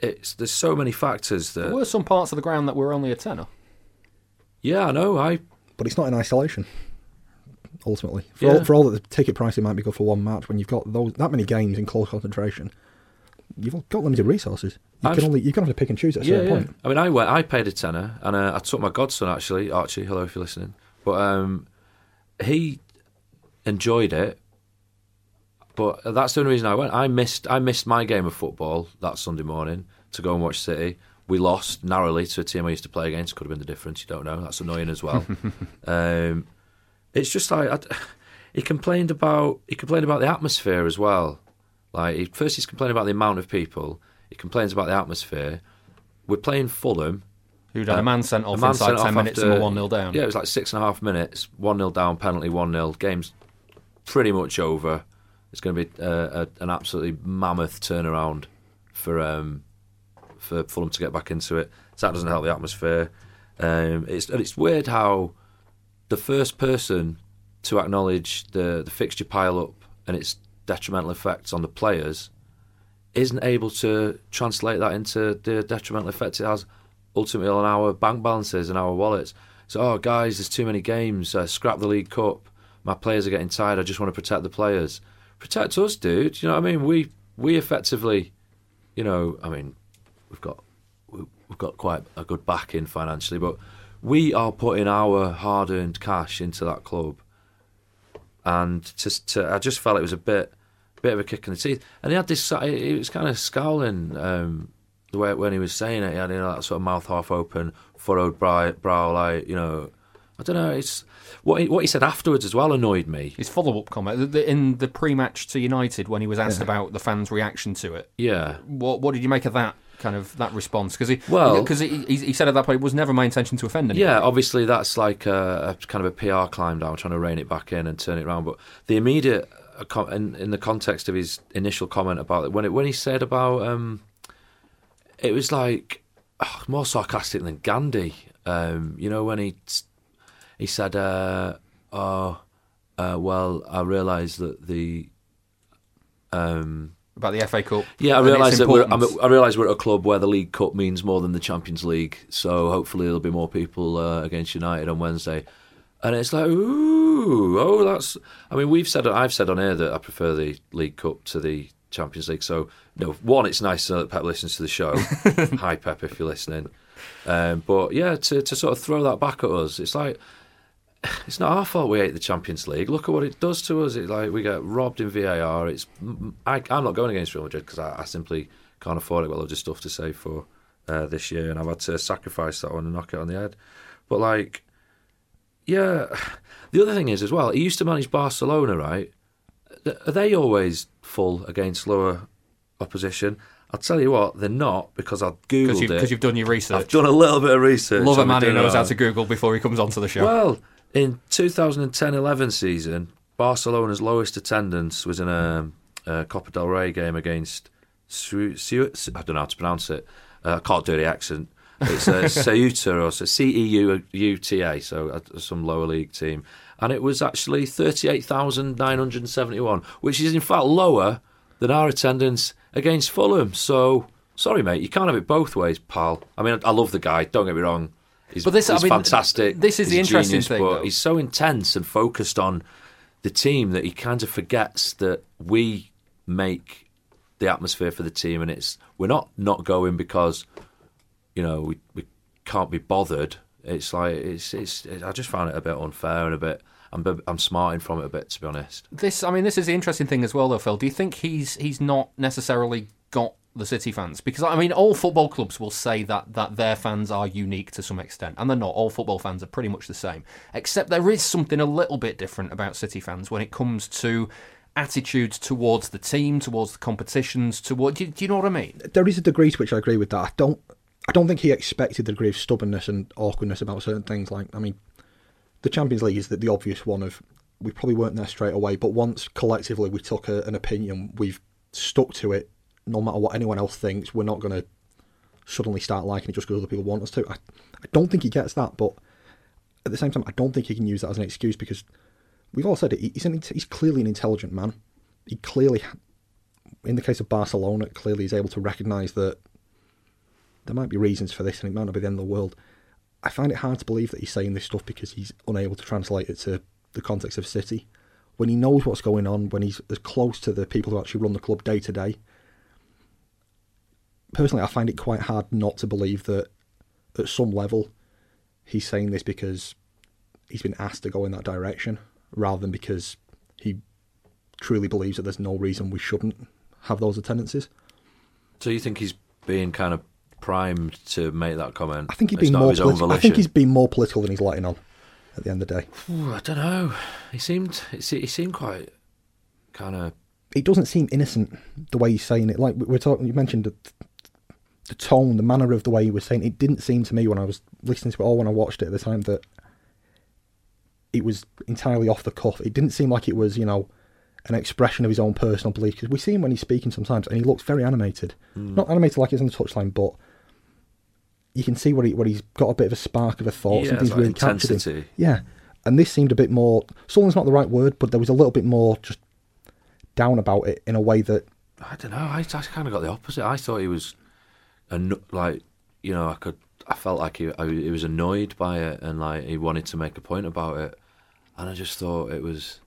it's there's so many factors that. There were some parts of the ground that were only a tenner. Yeah, I know. I But it's not in isolation. Ultimately, for Yeah. all for all that the ticket pricing might be good for one match, when you've got those that many games in close concentration, you've got limited resources. You I've- can only you can have to pick and choose at a yeah, certain yeah. point. I mean, I went. I paid a tenner, and uh, I took my godson actually, Archie. Hello, if you're listening. But um, he enjoyed it. But that's the only reason I went. I missed. I missed my game of football that Sunday morning to go and watch City. We lost narrowly to a team I used to play against. Could have been the difference. You don't know. That's annoying as well. um, it's just like I, he complained about. He complained about the atmosphere as well. Like he, first, he's complaining about the amount of people. He complains about the atmosphere. We're playing Fulham. Who'd had a man sent off man inside sent 10 off minutes and were 1-0 down. Yeah, it was like six and a half minutes, 1 0 down, penalty, 1 0. Game's pretty much over. It's going to be uh, a, an absolutely mammoth turnaround for um, for Fulham to get back into it. So that doesn't help the atmosphere. Um, it's and it's weird how the first person to acknowledge the the fixture pile up and its detrimental effects on the players isn't able to translate that into the detrimental effects it has ultimately on our bank balances and our wallets. So, oh, guys, there's too many games. Uh, scrap the League Cup. My players are getting tired. I just want to protect the players. Protect us, dude. You know what I mean? We we effectively, you know, I mean, we've got we- we've got quite a good backing financially, but we are putting our hard-earned cash into that club, and to, to I just felt it was a bit bit of a kick in the teeth. And he had this, he was kind of scowling um, the way when he was saying it. He had you know, that sort of mouth half open, furrowed brow, brow like you know. I don't know. It's what he, what he said afterwards as well annoyed me. His follow-up comment the- the- in the pre-match to United when he was asked Yeah. about the fans' reaction to it. Yeah. What what did you make of that kind of that response? Because he Well- because he, he, he said at that point it was never my intention to offend anyone. Yeah, obviously that's like a, a kind of a PR climb down, trying to rein it back in and turn it around. But the immediate, uh, in, in the context of his initial comment about it, when it, when he said about, um, it was like oh, more sarcastic than Gandhi. Um, you know when he he said, uh, "Oh, uh, well, I realise that the." Um, about the FA Cup. yeah, I realise that we're. I realise we're at a club where the League Cup means more than the Champions League. So hopefully there'll be more people uh, against United on Wednesday. And it's like, ooh, oh, that's. I mean, we've said, I've said on air that I prefer the League Cup to the Champions League. So, no, one, it's nice to know that Pep listens to the show. Hi, Pep, if you're listening. Um, but yeah, to to sort of throw that back at us, it's like it's not our fault we hate the Champions League. Look at what it does to us. It like we get robbed in VAR. It's I, I'm not going against Real Madrid because I, I simply can't afford it. Got loads of stuff to save for uh, this year, and I've had to sacrifice that one and knock it on the head. But like, yeah, the other thing is as well. He used to manage Barcelona, right? Are they always full against lower opposition? I'll tell you what, they're not because I've googled Because you've, it. 'cause you've done your research. I've done a little bit of research. Love a I've man who knows how to Google before he comes onto the show. Well, in 2010-11 season, Barcelona's lowest attendance was in a, uh, Copa del Rey game against Su- Su- I don't know how to pronounce it. Uh, I can't do the accent. It's uh, Ceuta or C E U U T A, so uh, some lower league team, and it was actually thirty eight thousand nine hundred seventy one, which is in fact lower than our attendance against Fulham. So sorry, mate, you can't have it both ways, pal. I mean, I love the guy. Don't get me wrong. He's, But this- I mean, fantastic. this is He's the interesting genius, thing, But though. he's so intense and focused on the team that he kind of forgets that we make the atmosphere for the team, and it's we're not not going because you know we we can't be bothered. It's like it's it's. I just found it a bit unfair and a bit. I'm I'm smarting from it a bit, to be honest. This, I mean, this is the interesting thing as well, though, Phil. Do you think he's he's not necessarily got the City fans? Because I mean, all football clubs will say that that their fans are unique to some extent, and they're not. All football fans are pretty much the same, except there is something a little bit different about City fans when it comes to attitudes towards the team, towards the competitions, toward. Do you, do you know what I mean? There is a degree to which I agree with that. I don't. I don't think he expected the degree of stubbornness and awkwardness about certain things. Like, I mean, the Champions League is the, the obvious one of we probably weren't there straight away, but once collectively we took a, an opinion, we've stuck to it. No matter what anyone else thinks, we're not going to suddenly start liking it just because other people want us to. I, I don't think he gets that, but at the same time, I don't think he can use that as an excuse because we've all said it. He's an, he's clearly an intelligent man. He clearly, in the case of Barcelona, clearly is able to recognise that there might be reasons for this and it might not be the end of the world. I find it hard to believe that he's saying this stuff because he's unable to translate it to the context of City. When he knows what's going on, when he's as close to the people who actually run the club day to day, personally, I find it quite hard not to believe that at some level he's saying this because he's been asked to go in that direction rather than because he truly believes that there's no reason we shouldn't have those attendances. So you think he's being kind of primed to make that comment? I think he's been more. of his own Politi- I think he's been more political than he's letting on. At the end of the day, Ooh, I don't know. He seemed he seemed quite kind of it doesn't seem innocent the way he's saying it. Like we- we're talking, you mentioned the, tone, the manner of the way he was saying. It. didn't seem to me when I was listening to it or when I watched it at the time that it was entirely off the cuff. It didn't seem like it was, you know, an expression of his own personal belief. Because we see him when he's speaking sometimes, and he looks very animated. Mm. Not animated like he's on the touchline, but you can see where he where he's got a bit of a spark of a thought. Yeah, Something's like really captured him. intensity. Yeah, and this seemed a bit more. Sullen's not the right word, but there was a little bit more just down about it in a way that I don't know. I, I kind of got the opposite. I thought he was, anno- like, you know, I could, I felt like he, I, he was annoyed by it and like he wanted to make a point about it, and I just thought it was,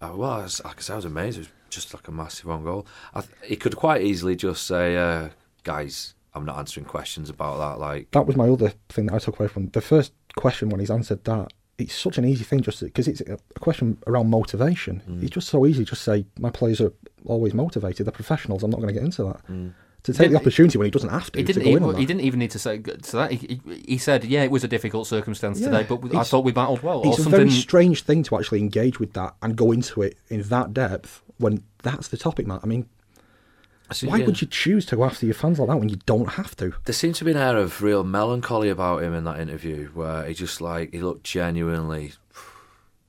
well, I was, like I said, I was amazed. It was just like a massive on goal. I, th- he could quite easily just say, uh, "Guys, I'm not answering questions about that." Like, that was my other thing that I took away from the first question when he's answered that. It's such an easy thing just because it's a a question around motivation. Mm. It's just so easy. to Just say my players are always motivated. They're professionals. I'm not going to get into that. Mm. To take the opportunity when he doesn't have to. He didn't. go in He, on he didn't even need to say to that. He, he, he said, "Yeah, it was a difficult circumstance Yeah, today, but I thought we battled well." Or It's a something. very strange thing to actually engage with that and go into it in that depth when that's the topic, man. I mean, So, why yeah. would you choose to go after your fans like that when you don't have to? There seemed to be an air of real melancholy about him in that interview, where he just like he looked genuinely,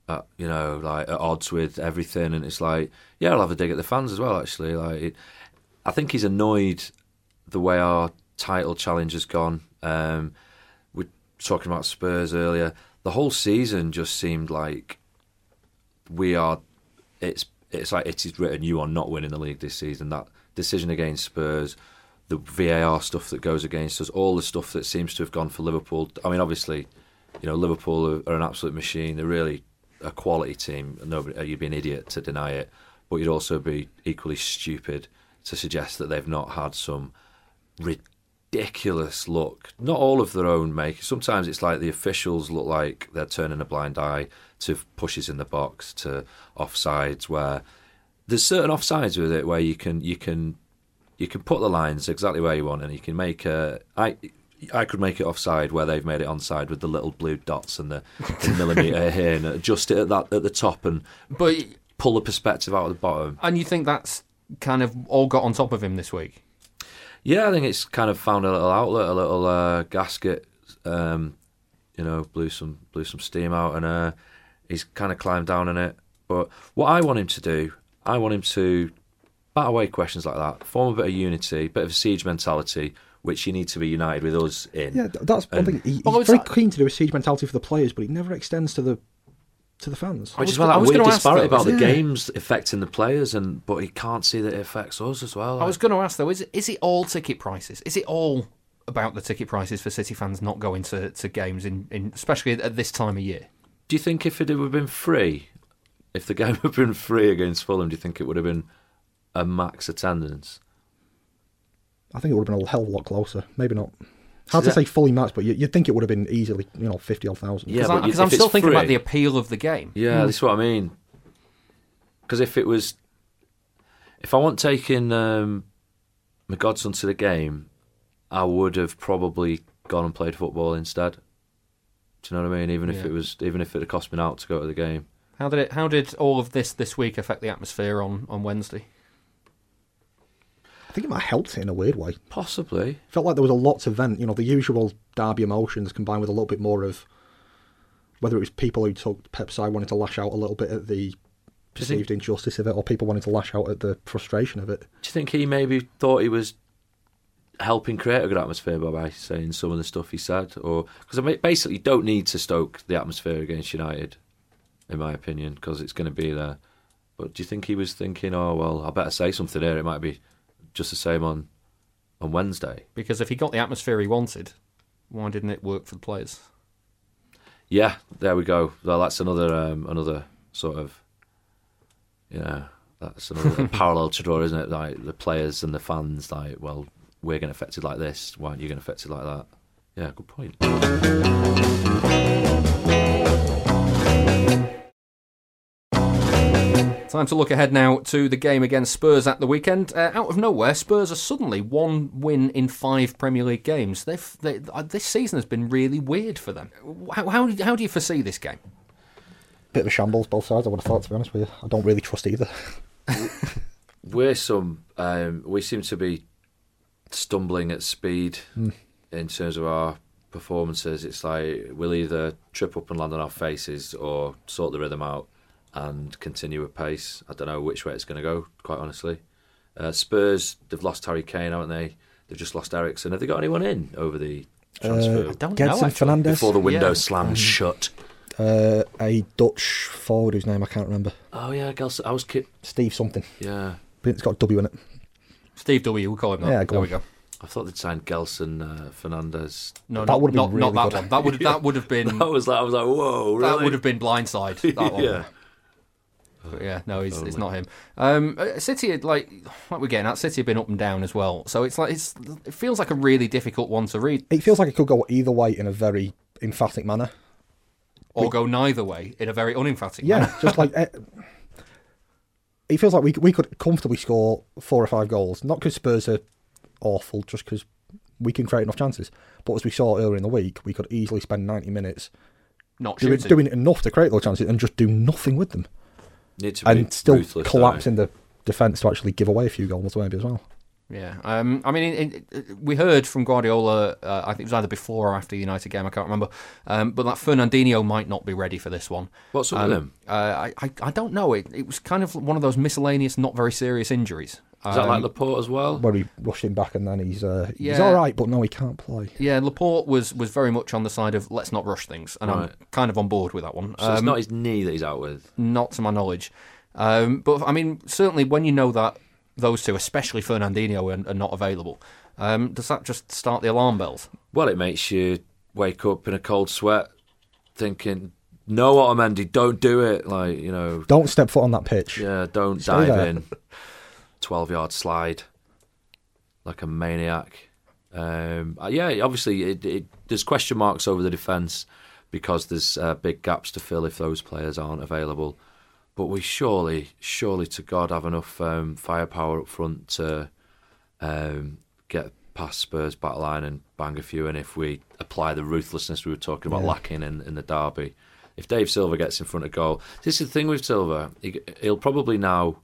at, you know, like at odds with everything, and it's like, yeah, I'll have a dig at the fans as well. Actually, like, it, I think he's annoyed the way our title challenge has gone. Um, we're talking about Spurs earlier. The whole season just seemed like we are. It's it's like it is written. You are not winning the league this season. That decision against Spurs, the VAR stuff that goes against us, all the stuff that seems to have gone for Liverpool. I mean, obviously, you know, Liverpool are, are an absolute machine. They're really a quality team. Nobody, you'd be an idiot to deny it, but you'd also be equally stupid to suggest that they've not had some ridiculous look. Not all of their own make. Sometimes it's like the officials look like they're turning a blind eye to pushes in the box, to offsides where there's certain offsides with it where you can you can you can put the lines exactly where you want and you can make a I I could make it offside where they've made it onside with the little blue dots and the, the millimeter here and adjust it at that at the top and but pull the perspective out of the bottom. and you think that's kind of all got on top of him this week? Yeah, I think it's kind of found a little outlet, a little uh, gasket. Um, you know, blew some blew some steam out, and uh, he's kind of climbed down in it. But what I want him to do, I want him to bat away questions like that, form a bit of unity, bit of a siege mentality, which you need to be united with us in. Yeah, that's one And- thing. He, he's Well, very like- keen to do a siege mentality for the players, but it never extends to the to the fans. Which is was why I that was weird gonna ask disparity though, about the games affecting the players, and but he can't see that it affects us as well. I was going to ask though, is it, is it all ticket prices? Is it all about the ticket prices for City fans not going to, to games in, in especially at this time of year? Do you think if it had been free, if the game had been free against Fulham, do you think it would have been a max attendance? I think it would have been a hell of a lot closer. Maybe not. Hard to that- say fully matched, but you, you'd think it would have been easily, you know, fifty odd thousand. Yeah, Because I'm still it's thinking about the appeal of the game. Yeah, that's what I mean. Because if it was, if I weren't taking um, my godson to the game, I would have probably gone and played football instead. Do you know what I mean? Even if it was, even if it had cost me out to go to the game. How did it? How did all of this this week affect the atmosphere on, on Wednesday? I think it might have helped it in a weird way. Possibly. Felt like there was a lot to vent. You know, the usual derby emotions combined with a little bit more of whether it was people who took Pep's side wanted to lash out a little bit at the perceived injustice of it, or people wanted to lash out at the frustration of it. Do you think he maybe thought he was helping create a good atmosphere by, by saying some of the stuff he said, or because I mean, basically you don't need to stoke the atmosphere against United, in my opinion, because it's going to be there. But do you think he was thinking, oh well, I better say something here? It might be just the same on on Wednesday. Because if he got the atmosphere he wanted, why didn't it work for the players? Yeah, there we go. Well, that's another um, another sort of, you know, that's another parallel to draw, isn't it? Like the players and the fans, like, well, we're getting affected like this. Why aren't you getting affected like that? Yeah, good point. Time to look ahead now to the game against Spurs at the weekend. Uh, out of nowhere, Spurs are suddenly one win in five Premier League games. They've they, uh, this season has been really weird for them. How, how how do you foresee this game? Bit of a shambles, both sides. I would have thought, to be honest with you. I don't really trust either. We're some. Um, we seem to be stumbling at speed in terms of our performances. It's like we'll either trip up and land on our faces or sort the rhythm out and continue at pace. I don't know which way it's going to go. Quite honestly, uh, Spurs they've lost Harry Kane, haven't they? They've just lost Eriksen. Have they got anyone in over the transfer Uh, don't know, Gedson actually. Fernandes, before the window Yeah. slams shut? uh, a Dutch forward whose name I can't remember. Oh yeah, Gelson. I was kid. Steve something. Yeah, But It's got a W in it. Steve W. We'll call him that. Yeah, go there on. we go. I thought they'd signed Gelson uh, Fernandes. No, That not, would have not, been not really that good. one. That would that would have been That was like I was like, whoa, really? that would have been blindside. That one. yeah. But yeah, no, it's, it's not him. Um, uh, City, had, like what we're getting at, City have been up and down as well. So it's like it's it feels like a really difficult one to read It feels like it could go either way in a very emphatic manner. or go neither way in a very unemphatic Yeah, manner. just like eh, it feels like we we could comfortably score four or five goals, not because Spurs are awful, just because we can create enough chances. But as we saw earlier in the week, we could easily spend ninety minutes Not doing, doing enough to create those chances and just do nothing with them, Need to be and still ruthless, collapse in the defence to actually give away a few goals maybe as well. Yeah, um, I mean, in, in, we heard from Guardiola. Uh, I think it was either before or after the United game. I can't remember. Um, but that Fernandinho might not be ready for this one. What's up Um, with him? Uh, I, I I don't know. It it was kind of one of those miscellaneous, not very serious injuries. Is that like Um, Laporte as well? Where he rushed him back and then he's uh, he's all right, but no, he can't play. Yeah, Laporte was was very much on the side of let's not rush things, and I'm kind of on board with that one. So it's Um, not his knee that he's out with. not to my knowledge. Um, but I mean, certainly when you know that those two, especially Fernandinho, are, are not available, um, does that just start the alarm bells? Well, it makes you wake up in a cold sweat, thinking, "No, Otamendi, don't do it." Like you know, Don't step foot on that pitch. yeah, don't Stay dive there. in. Twelve yard slide, like a maniac. Um, uh, yeah, obviously, it, it, there's question marks over the defence because there's uh, big gaps to fill if those players aren't available. But we surely, surely to God, have enough um, firepower up front to um, get past Spurs back line and bang a few in if we apply the ruthlessness we were talking about Yeah. lacking in, in the derby. If Dave Silva gets in front of goal, this is the thing with Silva. He, he'll probably now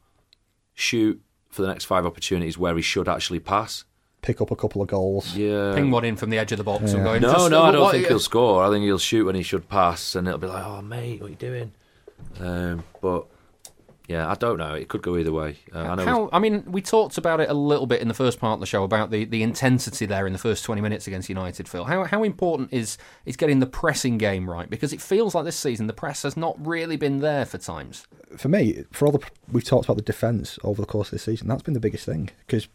shoot for the next five opportunities where he should actually pass. Pick up a couple of goals. Yeah. Ping one in from the edge of the box and Yeah. going. No, no, I don't what- think he'll score. I think he'll shoot when he should pass, and it'll be like, "Oh, mate, what are you doing?" Um, but yeah, I don't know. It could go either way. Uh, I know. How, I mean, we talked about it a little bit in the first part of the show about the, the intensity there in the first 20 minutes against United, Phil. How, how important is, is getting the pressing game right? Because it feels like this season the press has not really been there for times. For me, for all the we've talked about the defence over the course of this season, that's been the biggest thing. Because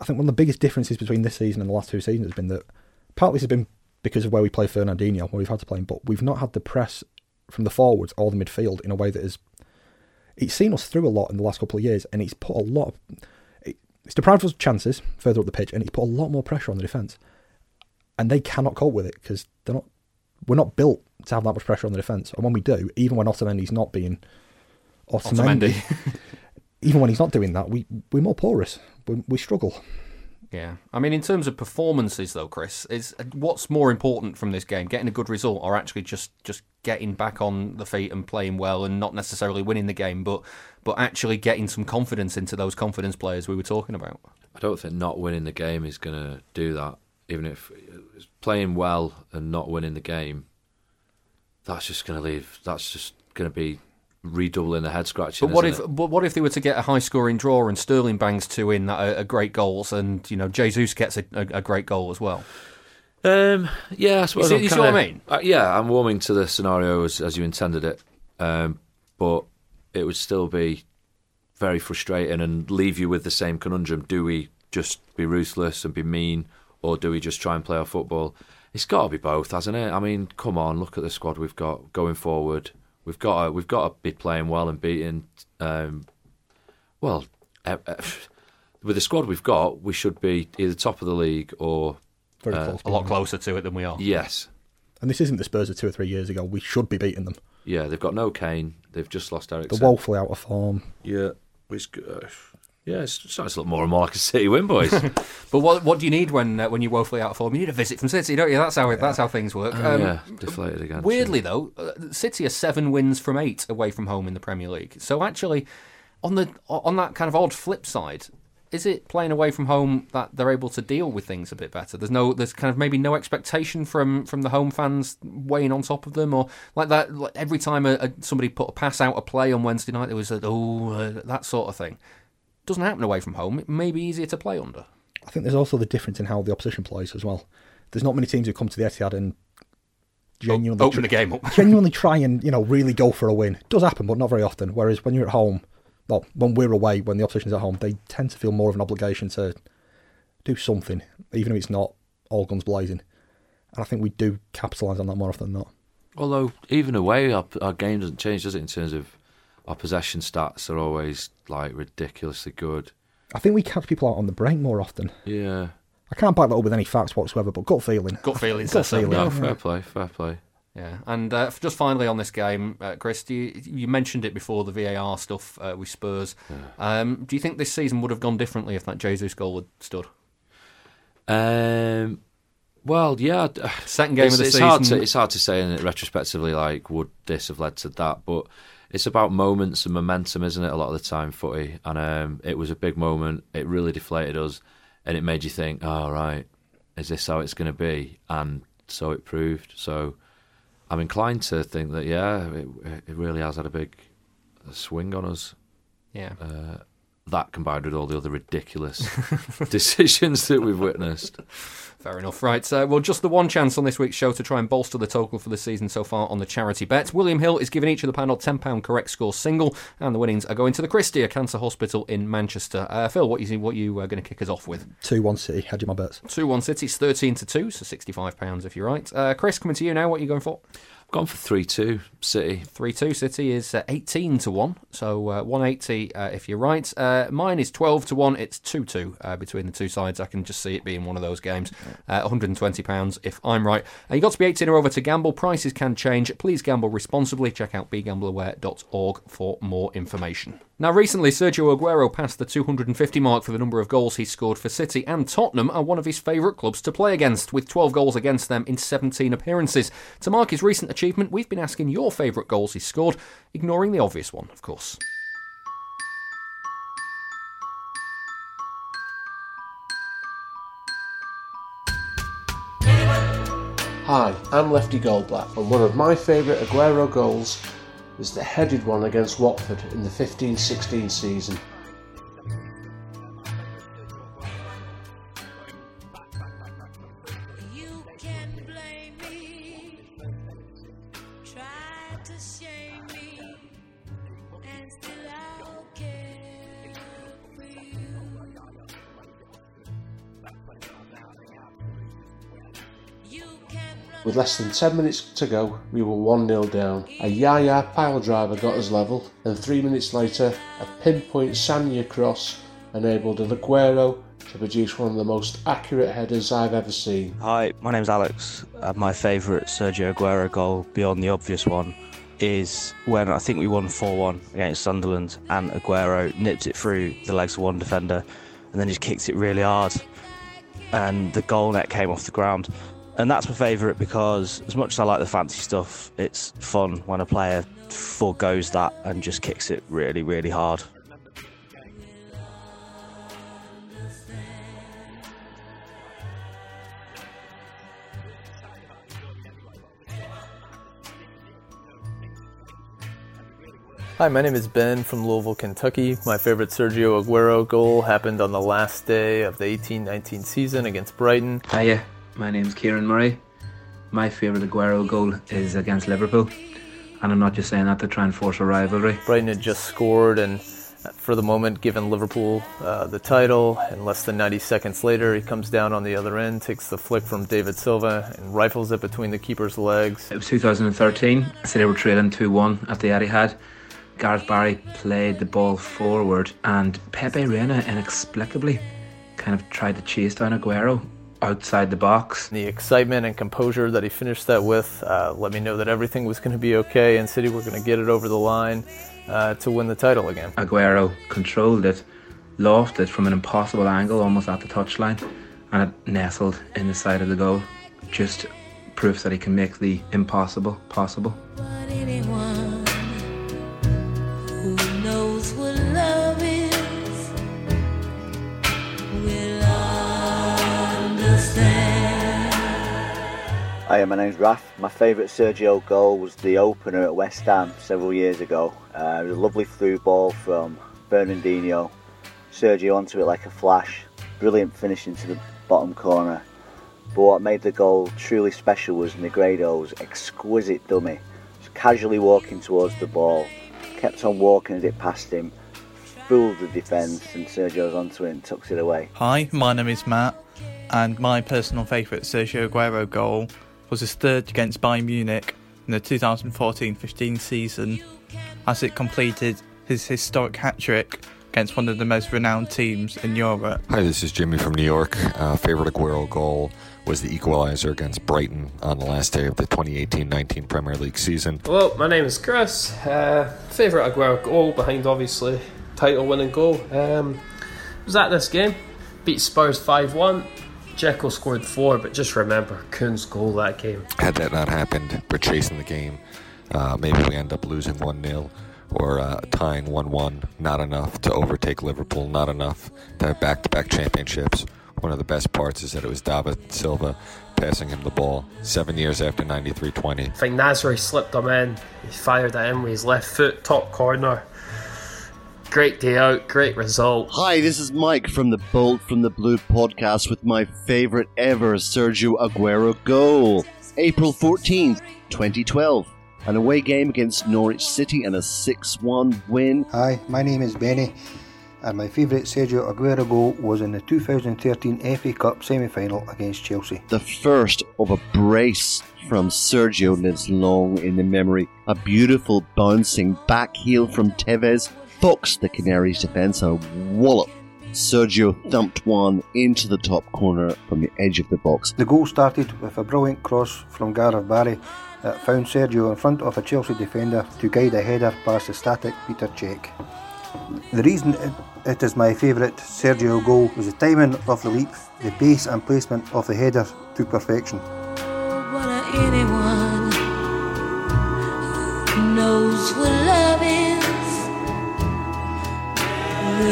I think one of the biggest differences between this season and the last two seasons has been that partly this has been because of where we play Fernandinho, where we've had to play him, but we've not had the press from the forwards or the midfield in a way that has it's seen us through a lot in the last couple of years, and it's put a lot. Of, it, it's deprived us of chances further up the pitch, and it's put a lot more pressure on the defence, and they cannot cope with it because they're not. We're not built to have that much pressure on the defence, and when we do, even when Otamendi's not being Otamendi, Otamendi. even when he's not doing that, we we're more porous. We, we struggle. Yeah, I mean, in terms of performances, though, Chris, is uh, what's more important from this game: getting a good result, or actually just just getting back on the feet and playing well, and not necessarily winning the game, but but actually getting some confidence into those confidence players we were talking about. I don't think not winning the game is going to do that. Even if uh, playing well and not winning the game, that's just going to leave. That's just going to be redoubling the head scratching. But what if? It? But what if they were to get a high scoring draw and Sterling bangs two in that are, are great goals, and you know Jesus gets a, a, a great goal as well? Um, yeah, I suppose. You see, you kinda, see what I mean? Uh, yeah, I'm warming to the scenario as, as you intended it, um, but it would still be very frustrating and leave you with the same conundrum. Do we just be ruthless and be mean, or do we just try and play our football? It's got to be both, hasn't it? I mean, come on, look at the squad we've got going forward. We've got to, we've got to be playing well and beating. Um, well, uh, uh, with the squad we've got, we should be either top of the league or very uh, close. A lot closer to it than we are. Yes. And this isn't the Spurs of two or three years ago. We should be beating them. Yeah, they've got no Kane. They've just lost Eric. They're woefully out of form. Yeah. Which, uh, yeah, it's starting to look more and more like a City win, boys. but what what do you need when uh, when you're woefully out of form? You need a visit from City, don't you? That's how it, that's how things work. Um, yeah, deflated again. Weirdly though, uh, City are seven wins from eight away from home in the Premier League. So actually, on the on that kind of odd flip side, is it playing away from home that they're able to deal with things a bit better? There's no, there's kind of maybe no expectation from from the home fans weighing on top of them, or like that. Like every time a, a, somebody put a pass out a play on Wednesday night, there was a, oh uh, that sort of thing. Doesn't happen away from home. It may be easier to play under. I think there's also the difference in how the opposition plays as well. There's not many teams who come to the Etihad and genuinely open the game up, genuinely try and you know really go for a win. It does happen, but not very often. Whereas when you're at home well, when we're away, when the opposition's at home, they tend to feel more of an obligation to do something, even if it's not all guns blazing. And I think we do capitalise on that more often than not. Although, even away, our, our game doesn't change, does it, in terms of our possession stats are always like ridiculously good. I think we catch people out on the break more often. Yeah. I can't back that up with any facts whatsoever, but gut feeling. Gut feeling. Gut feeling. No, fair play, fair play. Yeah, and uh, just finally on this game, uh, Chris, you, you, mentioned it before the VAR stuff uh, with Spurs. Yeah. Um, do you think this season would have gone differently if that Jesus goal had stood? Um, well, yeah. Second game it's, of the it's season. Hard to, it's hard to say in retrospectively, like, would this have led to that? But it's about moments and momentum, isn't it, a lot of the time, footy? And um, it was a big moment. It really deflated us, and it made you think, oh, right, is this how it's going to be? And so it proved. So I'm inclined to think that yeah, it, it really has had a big swing on us. Yeah. Uh, that combined with all the other ridiculous decisions that we've witnessed. Fair enough. Right. Uh, well, just the one chance on this week's show to try and bolster the total for the season so far on the charity bet. William Hill is giving each of the panel £10 correct score single, and the winnings are going to the Christie Cancer Hospital in Manchester. Uh, Phil, what you what you uh, going to kick us off with? 2 1 City. How do you my bets? 2 1 City. It's 13 to 2, so £65 if you're right. Uh, Chris, coming to you now. What are you going for? Gone for 3 2 City. 3 2 City is uh, 18 to 1, so uh, 180 uh, if you're right. Uh, mine is 12 to 1, it's 2 2 uh, between the two sides. I can just see it being one of those games. £120 uh, if I'm right. you've got to be 18 or over to gamble. Prices can change. Please gamble responsibly. Check out begambleaware.org for more information. Now, recently, Sergio Aguero passed the 250 mark for the number of goals he's scored for City, and Tottenham are one of his favourite clubs to play against, with 12 goals against them in 17 appearances. To mark his recent achievement, we've been asking your favourite goals he's scored, ignoring the obvious one, of course. Hi, I'm Lefty Goldblatt, and one of my favourite Aguero goals is the headed one against Watford in the 15 16 season. With less than 10 minutes to go, we were 1 0 down. A Yaya pile driver got us level, and three minutes later, a pinpoint Sagna cross enabled an Aguero to produce one of the most accurate headers I've ever seen. Hi, my name's Alex. Uh, my favourite Sergio Aguero goal, beyond the obvious one, is when I think we won 4 1 against Sunderland and Aguero nipped it through the legs of one defender and then just kicked it really hard. And the goal net came off the ground and that's my favourite because as much as I like the fancy stuff, it's fun when a player foregoes that and just kicks it really, really hard. Hi, my name is Ben from Louisville, Kentucky. My favorite Sergio Aguero goal happened on the last day of the 18 19 season against Brighton. Hiya, my name's Kieran Murray. My favourite Aguero goal is against Liverpool, and I'm not just saying that to try and force a rivalry. Brighton had just scored, and for the moment, given Liverpool uh, the title, and less than 90 seconds later, he comes down on the other end, takes the flick from David Silva, and rifles it between the keeper's legs. It was 2013, so they were trailing 2 1 at the Etihad. Gareth Barry played the ball forward, and Pepe Reina inexplicably kind of tried to chase down Aguero outside the box. The excitement and composure that he finished that with uh, let me know that everything was going to be okay and City were going to get it over the line uh, to win the title again. Aguero controlled it, lofted it from an impossible angle almost at the touchline, and it nestled in the side of the goal. Just proof that he can make the impossible possible. Hi, my name's Raf. My favourite Sergio goal was the opener at West Ham several years ago. Uh, it was a lovely through ball from Bernardino. Sergio onto it like a flash. Brilliant finish into the bottom corner. But what made the goal truly special was Negredo's exquisite dummy. Just casually walking towards the ball, kept on walking as it passed him, fooled the defence, and Sergio's onto it and tucks it away. Hi, my name is Matt, and my personal favourite Sergio Aguero goal was his third against Bayern Munich in the 2014-15 season as it completed his historic hat-trick against one of the most renowned teams in Europe. Hi, this is Jimmy from New York. Uh, favorite Aguero goal was the equalizer against Brighton on the last day of the 2018-19 Premier League season. Hello, my name is Chris. Uh, favorite Aguero goal behind obviously title-winning goal um, was at this game. Beat Spurs 5-1 Dzeko scored four, but just remember Kun's goal that game. Had that not happened, we're chasing the game. Uh, maybe we end up losing 1 0 or uh, tying 1 1. Not enough to overtake Liverpool, not enough to have back to back championships. One of the best parts is that it was David Silva passing him the ball seven years after 93 20. I think Nasri slipped him in. He fired at him with his left foot, top corner. Great day out, great result. Hi, this is Mike from the Bolt from the Blue podcast with my favourite ever Sergio Aguero goal. April 14th, 2012. An away game against Norwich City and a 6 1 win. Hi, my name is Benny, and my favourite Sergio Aguero goal was in the 2013 FA Cup semi final against Chelsea. The first of a brace from Sergio lives long in the memory. A beautiful bouncing back heel from Tevez Fox, the Canaries' defence, a wallop. Sergio thumped one into the top corner from the edge of the box. The goal started with a brilliant cross from Gareth Barry that found Sergio in front of a Chelsea defender to guide a header past the static Peter Cech. The reason it is my favourite Sergio goal was the timing of the leap, the base and placement of the header to perfection. Anyone Hi,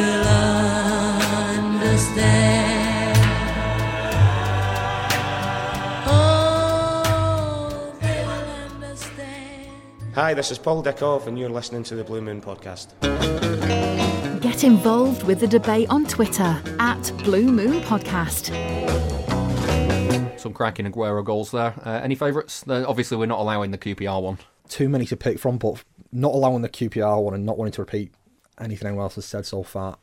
Hi, this is Paul Dickov, and you're listening to the Blue Moon Podcast. Get involved with the debate on Twitter at Blue Moon Podcast. Some cracking Aguero goals there. Uh, any favourites? Uh, Obviously, we're not allowing the QPR one. Too many to pick from, but not allowing the QPR one and not wanting to repeat anything anyone else has said so far.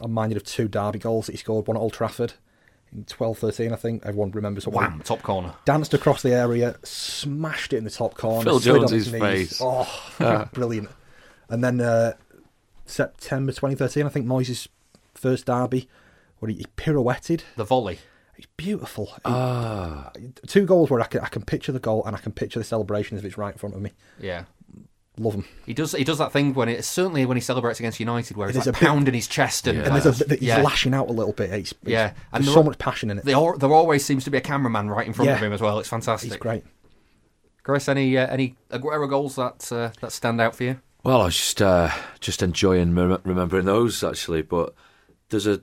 I'm minded of two derby goals that he scored, one at Old Trafford in 12 13, I think. Everyone remembers Wham, top corner. Danced across the area, smashed it in the top corner. Phil Jones's face. Oh, Yeah. brilliant. And then uh, September 2013, I think Moyes' first derby, where he, he pirouetted. The volley. It's beautiful. Ah. Two goals where I can, I can picture the goal and I can picture the celebration if it's right in front of me. Yeah. Love him. He does. He does that thing when it certainly when he celebrates against United, where he's There's like a bit- pounding his chest and, And there's a he's yeah. lashing out a little bit. It's, it's, Yeah, there's there so much passion in it. There, al- there always seems to be a cameraman right in front of him as well. It's fantastic. He's great. Chris, any uh, any Aguero goals that uh, that stand out for you? Well, I was just uh, just enjoying rem- remembering those actually. But there's a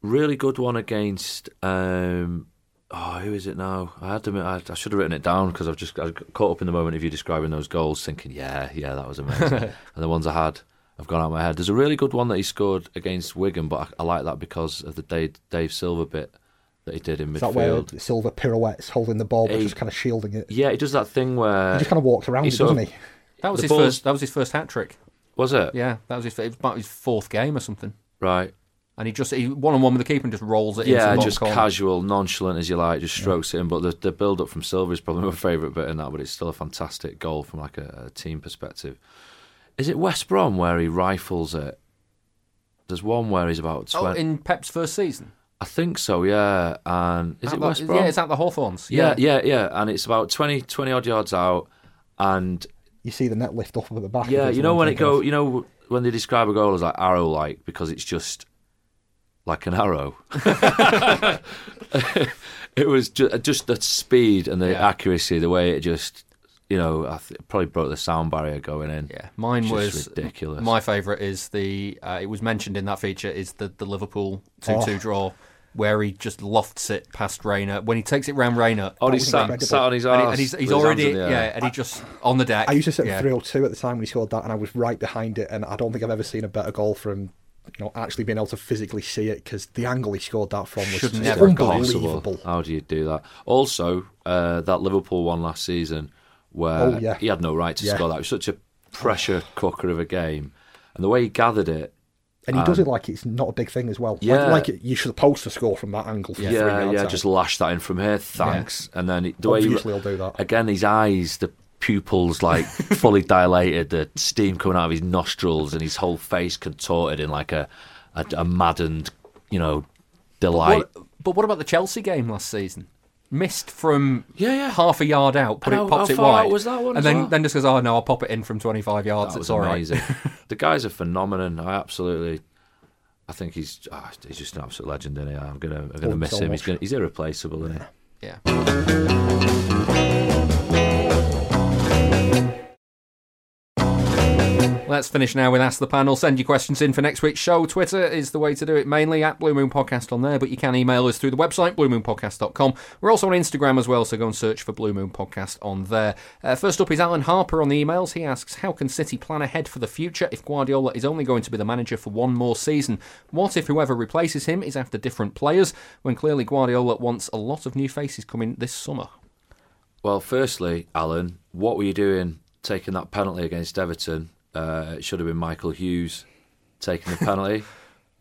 really good one against. Um, oh, who is it now? I had to. I, I should have written it down because I've just I got caught up in the moment of you describing those goals, thinking, yeah, yeah, that was amazing. and the ones I had I've gone out of my head. There's a really good one that he scored against Wigan, but I, I like that because of the Dave, Dave Silva bit that he did in Is that where midfield. Silva pirouettes holding the ball but He- just kind of shielding it? Yeah, he does that thing where He just kind of walks around he it, doesn't of- he? That was his ball's- first. That was his first hat trick. Was it? Yeah, that was his. It was about his fourth game or something. Right. And he just he one on one with the keeper and just rolls it. into Yeah, the just corner. casual, nonchalant as you like, just strokes it in. But the, the build up from Silva is probably my favourite bit in that, but it's still a fantastic goal from like a, a team perspective. Is it West Brom where he rifles it? There's one where he's about Oh, in Pep's first season. I think so, yeah. And is At it the- West Brom? Yeah, it's at the Hawthorns. Yeah, yeah, yeah. And it's about 20, 20 odd yards out. And You see the net lift off at the back. yeah, if you know when I'm it go, you know when they describe a goal as like arrow like because it's just like an arrow. it was just, just the speed and the accuracy, the way it just, you know, I th- probably broke the sound barrier going in. Yeah, Mine Just was ridiculous. My favourite is the. Uh, it was mentioned in that feature is the the Liverpool two two Oh. draw. Where he just lofts it past Reina. When he takes it round Reina, Oh, he's sat- sat on his and, he- and he's, he's already hands in the air. yeah, and he just on the deck. I used to sit yeah. at 302 at the time when he scored that, and I was right behind it. And I don't think I've ever seen a better goal from, you know, actually being able to physically see it because the angle he scored that from was Should just never have gone. unbelievable. How do you do that? Also, uh, that Liverpool one last season where Oh, yeah. he had no right to Yeah. score that. It was such a pressure cooker of a game. And the way he gathered it. And he does um, it like it's not a big thing as well. Yeah. Like, like you're supposed to score from that angle. From Yeah, three yeah, out. just lash that in from here. Thanks. And then he- the way he, Obviously he'll do that. again, his eyes, the pupils like fully dilated, the steam coming out of his nostrils, and his whole face contorted in like a a, a maddened, you know, delight. What, but what about the Chelsea game last season? Missed from yeah, yeah. half a yard out, but it how it far wide. out was that one And then well? then just goes, oh no, I'll pop it in from twenty five yards. That it's was all right. amazing. the guy's a phenomenon. I absolutely, I think he's ah, he's just an absolute legend. is I'm gonna I'm gonna him miss so him. He's gonna, he's irreplaceable, isn't he? Yeah. Let's finish now with Ask the Panel. Send your questions in for next week's show. Twitter is the way to do it, mainly at Blue Moon Podcast on there, but you can email us through the website, bluemoonpodcast.com. We're also on Instagram as well, so go and search for Blue Moon Podcast on there. Uh, first up is Alan Harper on the emails. He asks, How can City plan ahead for the future if Guardiola is only going to be the manager for one more season? What if whoever replaces him is after different players, when clearly Guardiola wants a lot of new faces coming this summer? Well, firstly, Alan, what were you doing taking that penalty against Everton? Uh, it should have been Michael Hughes taking the penalty.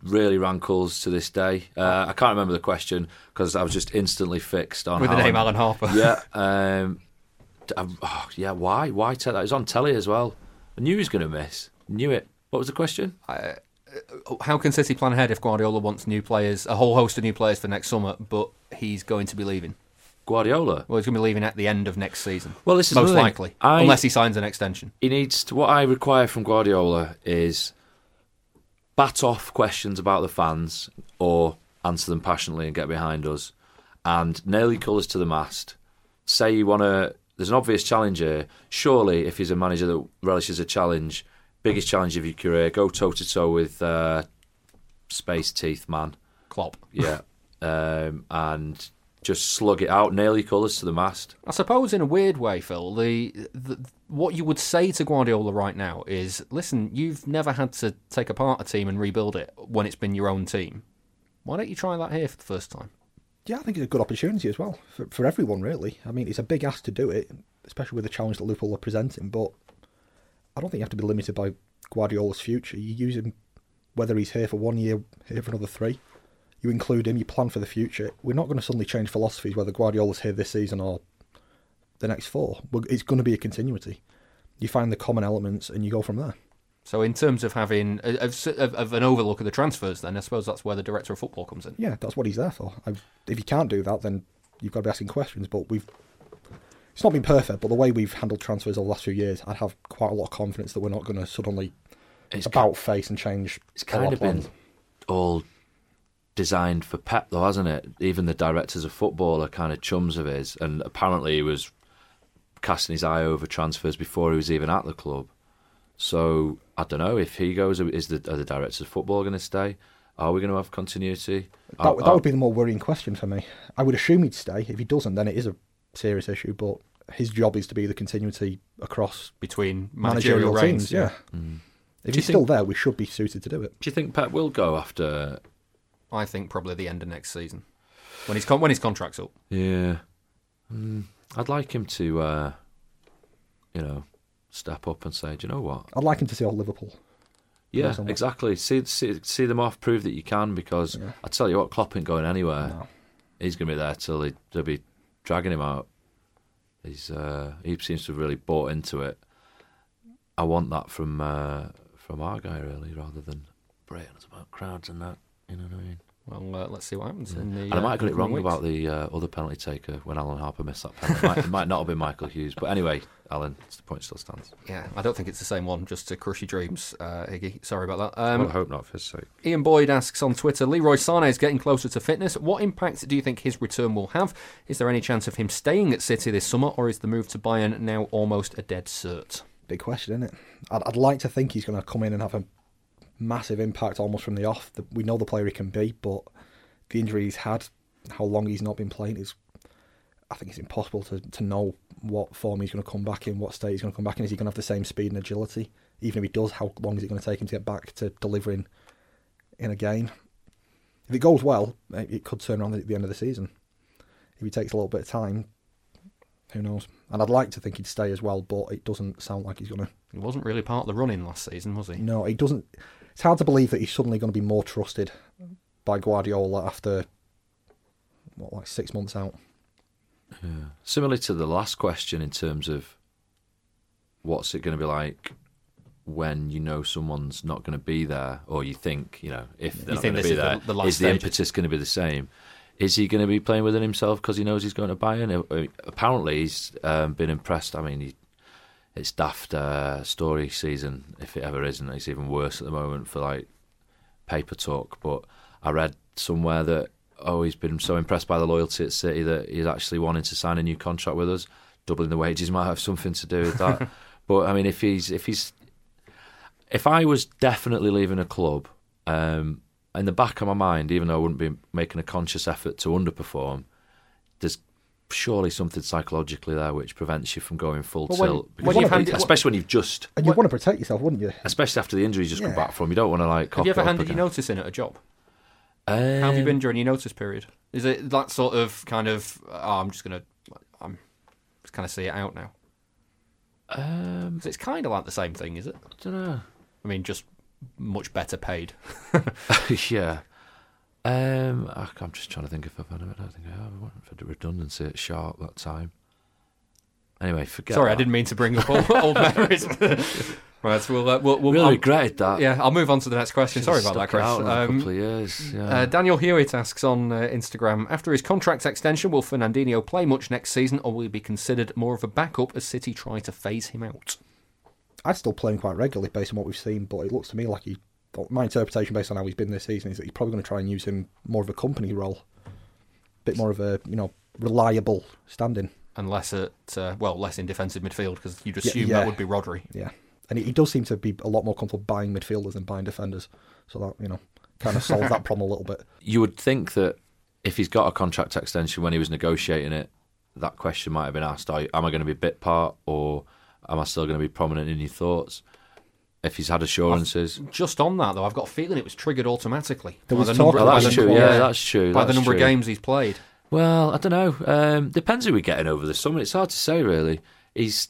really rankles to this day. Uh, I can't remember the question because I was just instantly fixed on With the name Alan Harper. Yeah, um, uh, oh, yeah. Why? Why take that? It was on telly as well. I knew he was going to miss. Knew it. What was the question? How can City plan ahead if Guardiola wants new players, a whole host of new players for next summer, but he's going to be leaving? Guardiola. Well, he's going to be leaving at the end of next season. Well, this is most likely, I- unless he signs an extension. He needs to, what I require from Guardiola is bat off questions about the fans or answer them passionately and get behind us and nail your colours to the mast. Say you want to. There's an obvious challenge here. Surely, if he's a manager that relishes a challenge, biggest challenge of your career, go toe to toe with uh, Space Teeth Man. Klopp. Yeah. um, and just slug it out, nail your colours to the mast. I suppose, in a weird way, Phil, the, the what you would say to Guardiola right now is, listen, you've never had to take apart a team and rebuild it when it's been your own team. Why don't you try that here for the first time? Yeah, I think it's a good opportunity as well for, for everyone, really. I mean, it's a big ask to do it, especially with the challenge that Liverpool are presenting, but I don't think you have to be limited by Guardiola's future. You use him whether he's here for one year, here for another three. You include him, you plan for the future. We're not going to suddenly change philosophies whether Guardiola's here this season or the next four. It's going to be a continuity. You find the common elements and you go from there. So, in terms of having of, of, of, an overlook of the transfers, then I suppose that's where the director of football comes in. Yeah, that's what he's there for. I, if you can't do that, then you've got to be asking questions. But we've it's not been perfect, but the way we've handled transfers over the last few years, I'd have quite a lot of confidence that we're not going to suddenly it's about face and change. It's kind of been all designed for Pep, though, hasn't it? Even the directors of football are kind of chums of his, and apparently he was casting his eye over transfers before he was even at the club. So I don't know if he goes. Is the are the directors of football going to stay? Are we going to have continuity? That, are, that would be the more worrying question for me. I would assume he'd stay. If he doesn't, then it is a serious issue. But his job is to be the continuity across between managerial, managerial teams. Yeah. Mm. If he's think, still there, we should be suited to do it. Do you think Pep will go after? I think probably the end of next season when his con- when his contract's up. Yeah, mm, I'd like him to, uh, you know, step up and say, do you know what? I'd like him to see all Liverpool. Yeah, exactly. See, see, see them off. Prove that you can. Because yeah. I tell you what, Klopp ain't going anywhere. No. He's going to be there till they, they'll be dragging him out. He's uh, he seems to have really bought into it. I want that from uh, from our guy really, rather than bragging about crowds and that. You know what I mean? Well, uh, let's see what happens. Yeah. In the, and I might have got it wrong weeks. about the uh, other penalty taker when Alan Harper missed that penalty. it, might, it might not have been Michael Hughes, but anyway, Alan, the point still stands. Yeah, I don't think it's the same one. Just to crush your dreams, uh, Iggy. Sorry about that. Um, well, I hope not for his sake. Ian Boyd asks on Twitter: Leroy Sané is getting closer to fitness. What impact do you think his return will have? Is there any chance of him staying at City this summer, or is the move to Bayern now almost a dead cert? Big question, isn't it? I'd, I'd like to think he's going to come in and have a massive impact almost from the off. We know the player he can be, but the injury he's had, how long he's not been playing is. I think it's impossible to, to know what form he's going to come back in, what state he's going to come back in. Is he going to have the same speed and agility? Even if he does, how long is it going to take him to get back to delivering in a game? If it goes well, it could turn around at the end of the season. If he takes a little bit of time, who knows? And I'd like to think he'd stay as well, but it doesn't sound like he's going to. He wasn't really part of the running last season, was he? No, he doesn't. It's hard to believe that he's suddenly going to be more trusted by Guardiola after what, like six months out. Yeah. Similar to the last question in terms of what's it going to be like when you know someone's not going to be there, or you think you know if they're you not going to be there, the, the is the impetus going to be the same? Is he going to be playing within himself because he knows he's going to Bayern? Apparently, he's um, been impressed. I mean, he, it's daft uh, story season if it ever isn't. It's even worse at the moment for like paper talk, but I read somewhere that oh he's been so impressed by the loyalty at City that he's actually wanting to sign a new contract with us. Doubling the wages might have something to do with that. but I mean, if he's if he's if I was definitely leaving a club, um, in the back of my mind, even though I wouldn't be making a conscious effort to underperform, there's surely something psychologically there which prevents you from going full well, tilt. When, when handed, especially when you've just and you want to protect yourself, wouldn't you? Especially after the injury you just yeah. come back from, you don't want to like. Have you ever handed your notice in at a job? Um, How have you been during your notice period? Is it that sort of kind of? Oh, I'm just gonna, I'm just kind of see it out now. Um, it's kind of like the same thing, is it? I don't know. I mean, just much better paid. yeah. Um, I'm just trying to think if I've had it. I don't think I have. I went for the redundancy at Sharp that time. Anyway, forget. Sorry, that. I didn't mean to bring up old, old memories. Right, so we'll, uh, we'll, we'll really I'll, regretted that. Yeah, I'll move on to the next question. Sorry about that, Chris. Out um, a couple of years. Yeah. Uh, Daniel Hewitt asks on uh, Instagram: After his contract extension, will Fernandinho play much next season, or will he be considered more of a backup as City try to phase him out? I'd still play him quite regularly based on what we've seen, but it looks to me like he. My interpretation, based on how he's been this season, is that he's probably going to try and use him more of a company role, a bit more of a you know reliable standing, and less at uh, well less in defensive midfield because you'd assume yeah, yeah. that would be Rodri. Yeah and he, he, does seem to be a lot more comfortable buying midfielders than buying defenders. So that you know kind of solves that problem a little bit. You would think that if he's got a contract extension when he was negotiating it, that question might have been asked: Am I going to be a bit part, or am I still going to be prominent in your thoughts? If he's had assurances, Just on that though, I've got a feeling it was triggered automatically. There by was the talk number, about by that's the true. number- Yeah, that's true. By the number true. of games he's played. Well, I don't know. Um, depends who we're getting over the summer. It's hard to say, really. He's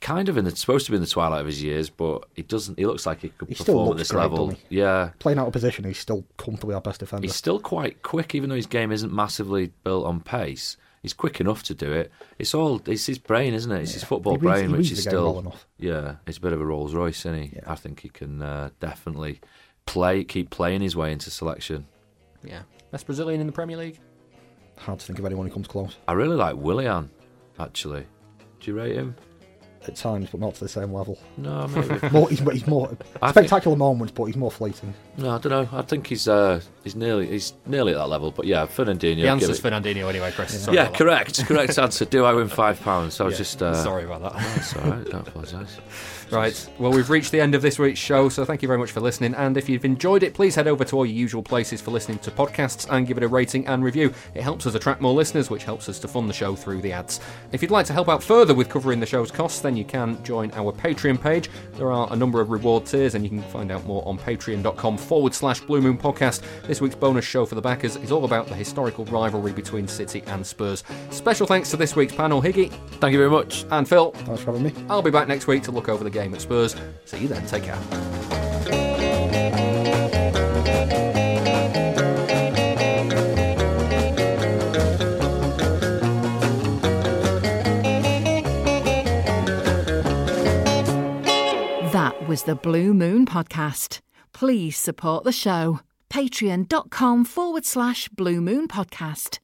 kind of in the supposed to be in the twilight of his years, but he doesn't. He looks like he could He still perform at this great, level. Yeah, Playing out of position, he's still comfortably our best defender. he's still quite quick, even though his game isn't massively built on pace. He's quick enough to do it. It's all it's his brain, isn't it? It's his football He reads- brain, he which is the game well still yeah. It's a bit of a Rolls Royce, isn't he? I think he can uh, definitely play, keep playing his way into selection. Yeah, best Brazilian in the Premier League. Hard to think of anyone who comes close I really like Willian, actually. Do you rate him? At times, but not to the same level. No, maybe. more, he's, he's more I spectacular moments, but he's more fleeting. No, I don't know. I think he's uh, he's nearly he's nearly at that level. But yeah, Fernandinho. The give answer's it- Fernandinho anyway, Chris. Yeah, Sorry about that. correct. Correct answer. Do I win five pounds? I was Yeah, just uh, sorry about that. That's all right. Don't apologise. Right. Well, we've reached the end of this week's show, so thank you very much for listening. And if you've enjoyed it, please head over to all your usual places for listening to podcasts and give it a rating and review. It helps us attract more listeners, which helps us to fund the show through the ads. If you'd like to help out further with covering the show's costs, then you can join our Patreon page. There are a number of reward tiers, and you can find out more on patreon.com forward slash Blue Moon Podcast. This week's bonus show for the backers is all about the historical rivalry between City and Spurs. Special thanks to this week's panel, Higgy. Thank you very much. And Phil. Thanks for having me. I'll be back next week to look over the game at Spurs. See you then. Take care. That was the Blue Moon Podcast. Please support the show. Patreon.com forward slash Blue Moon Podcast.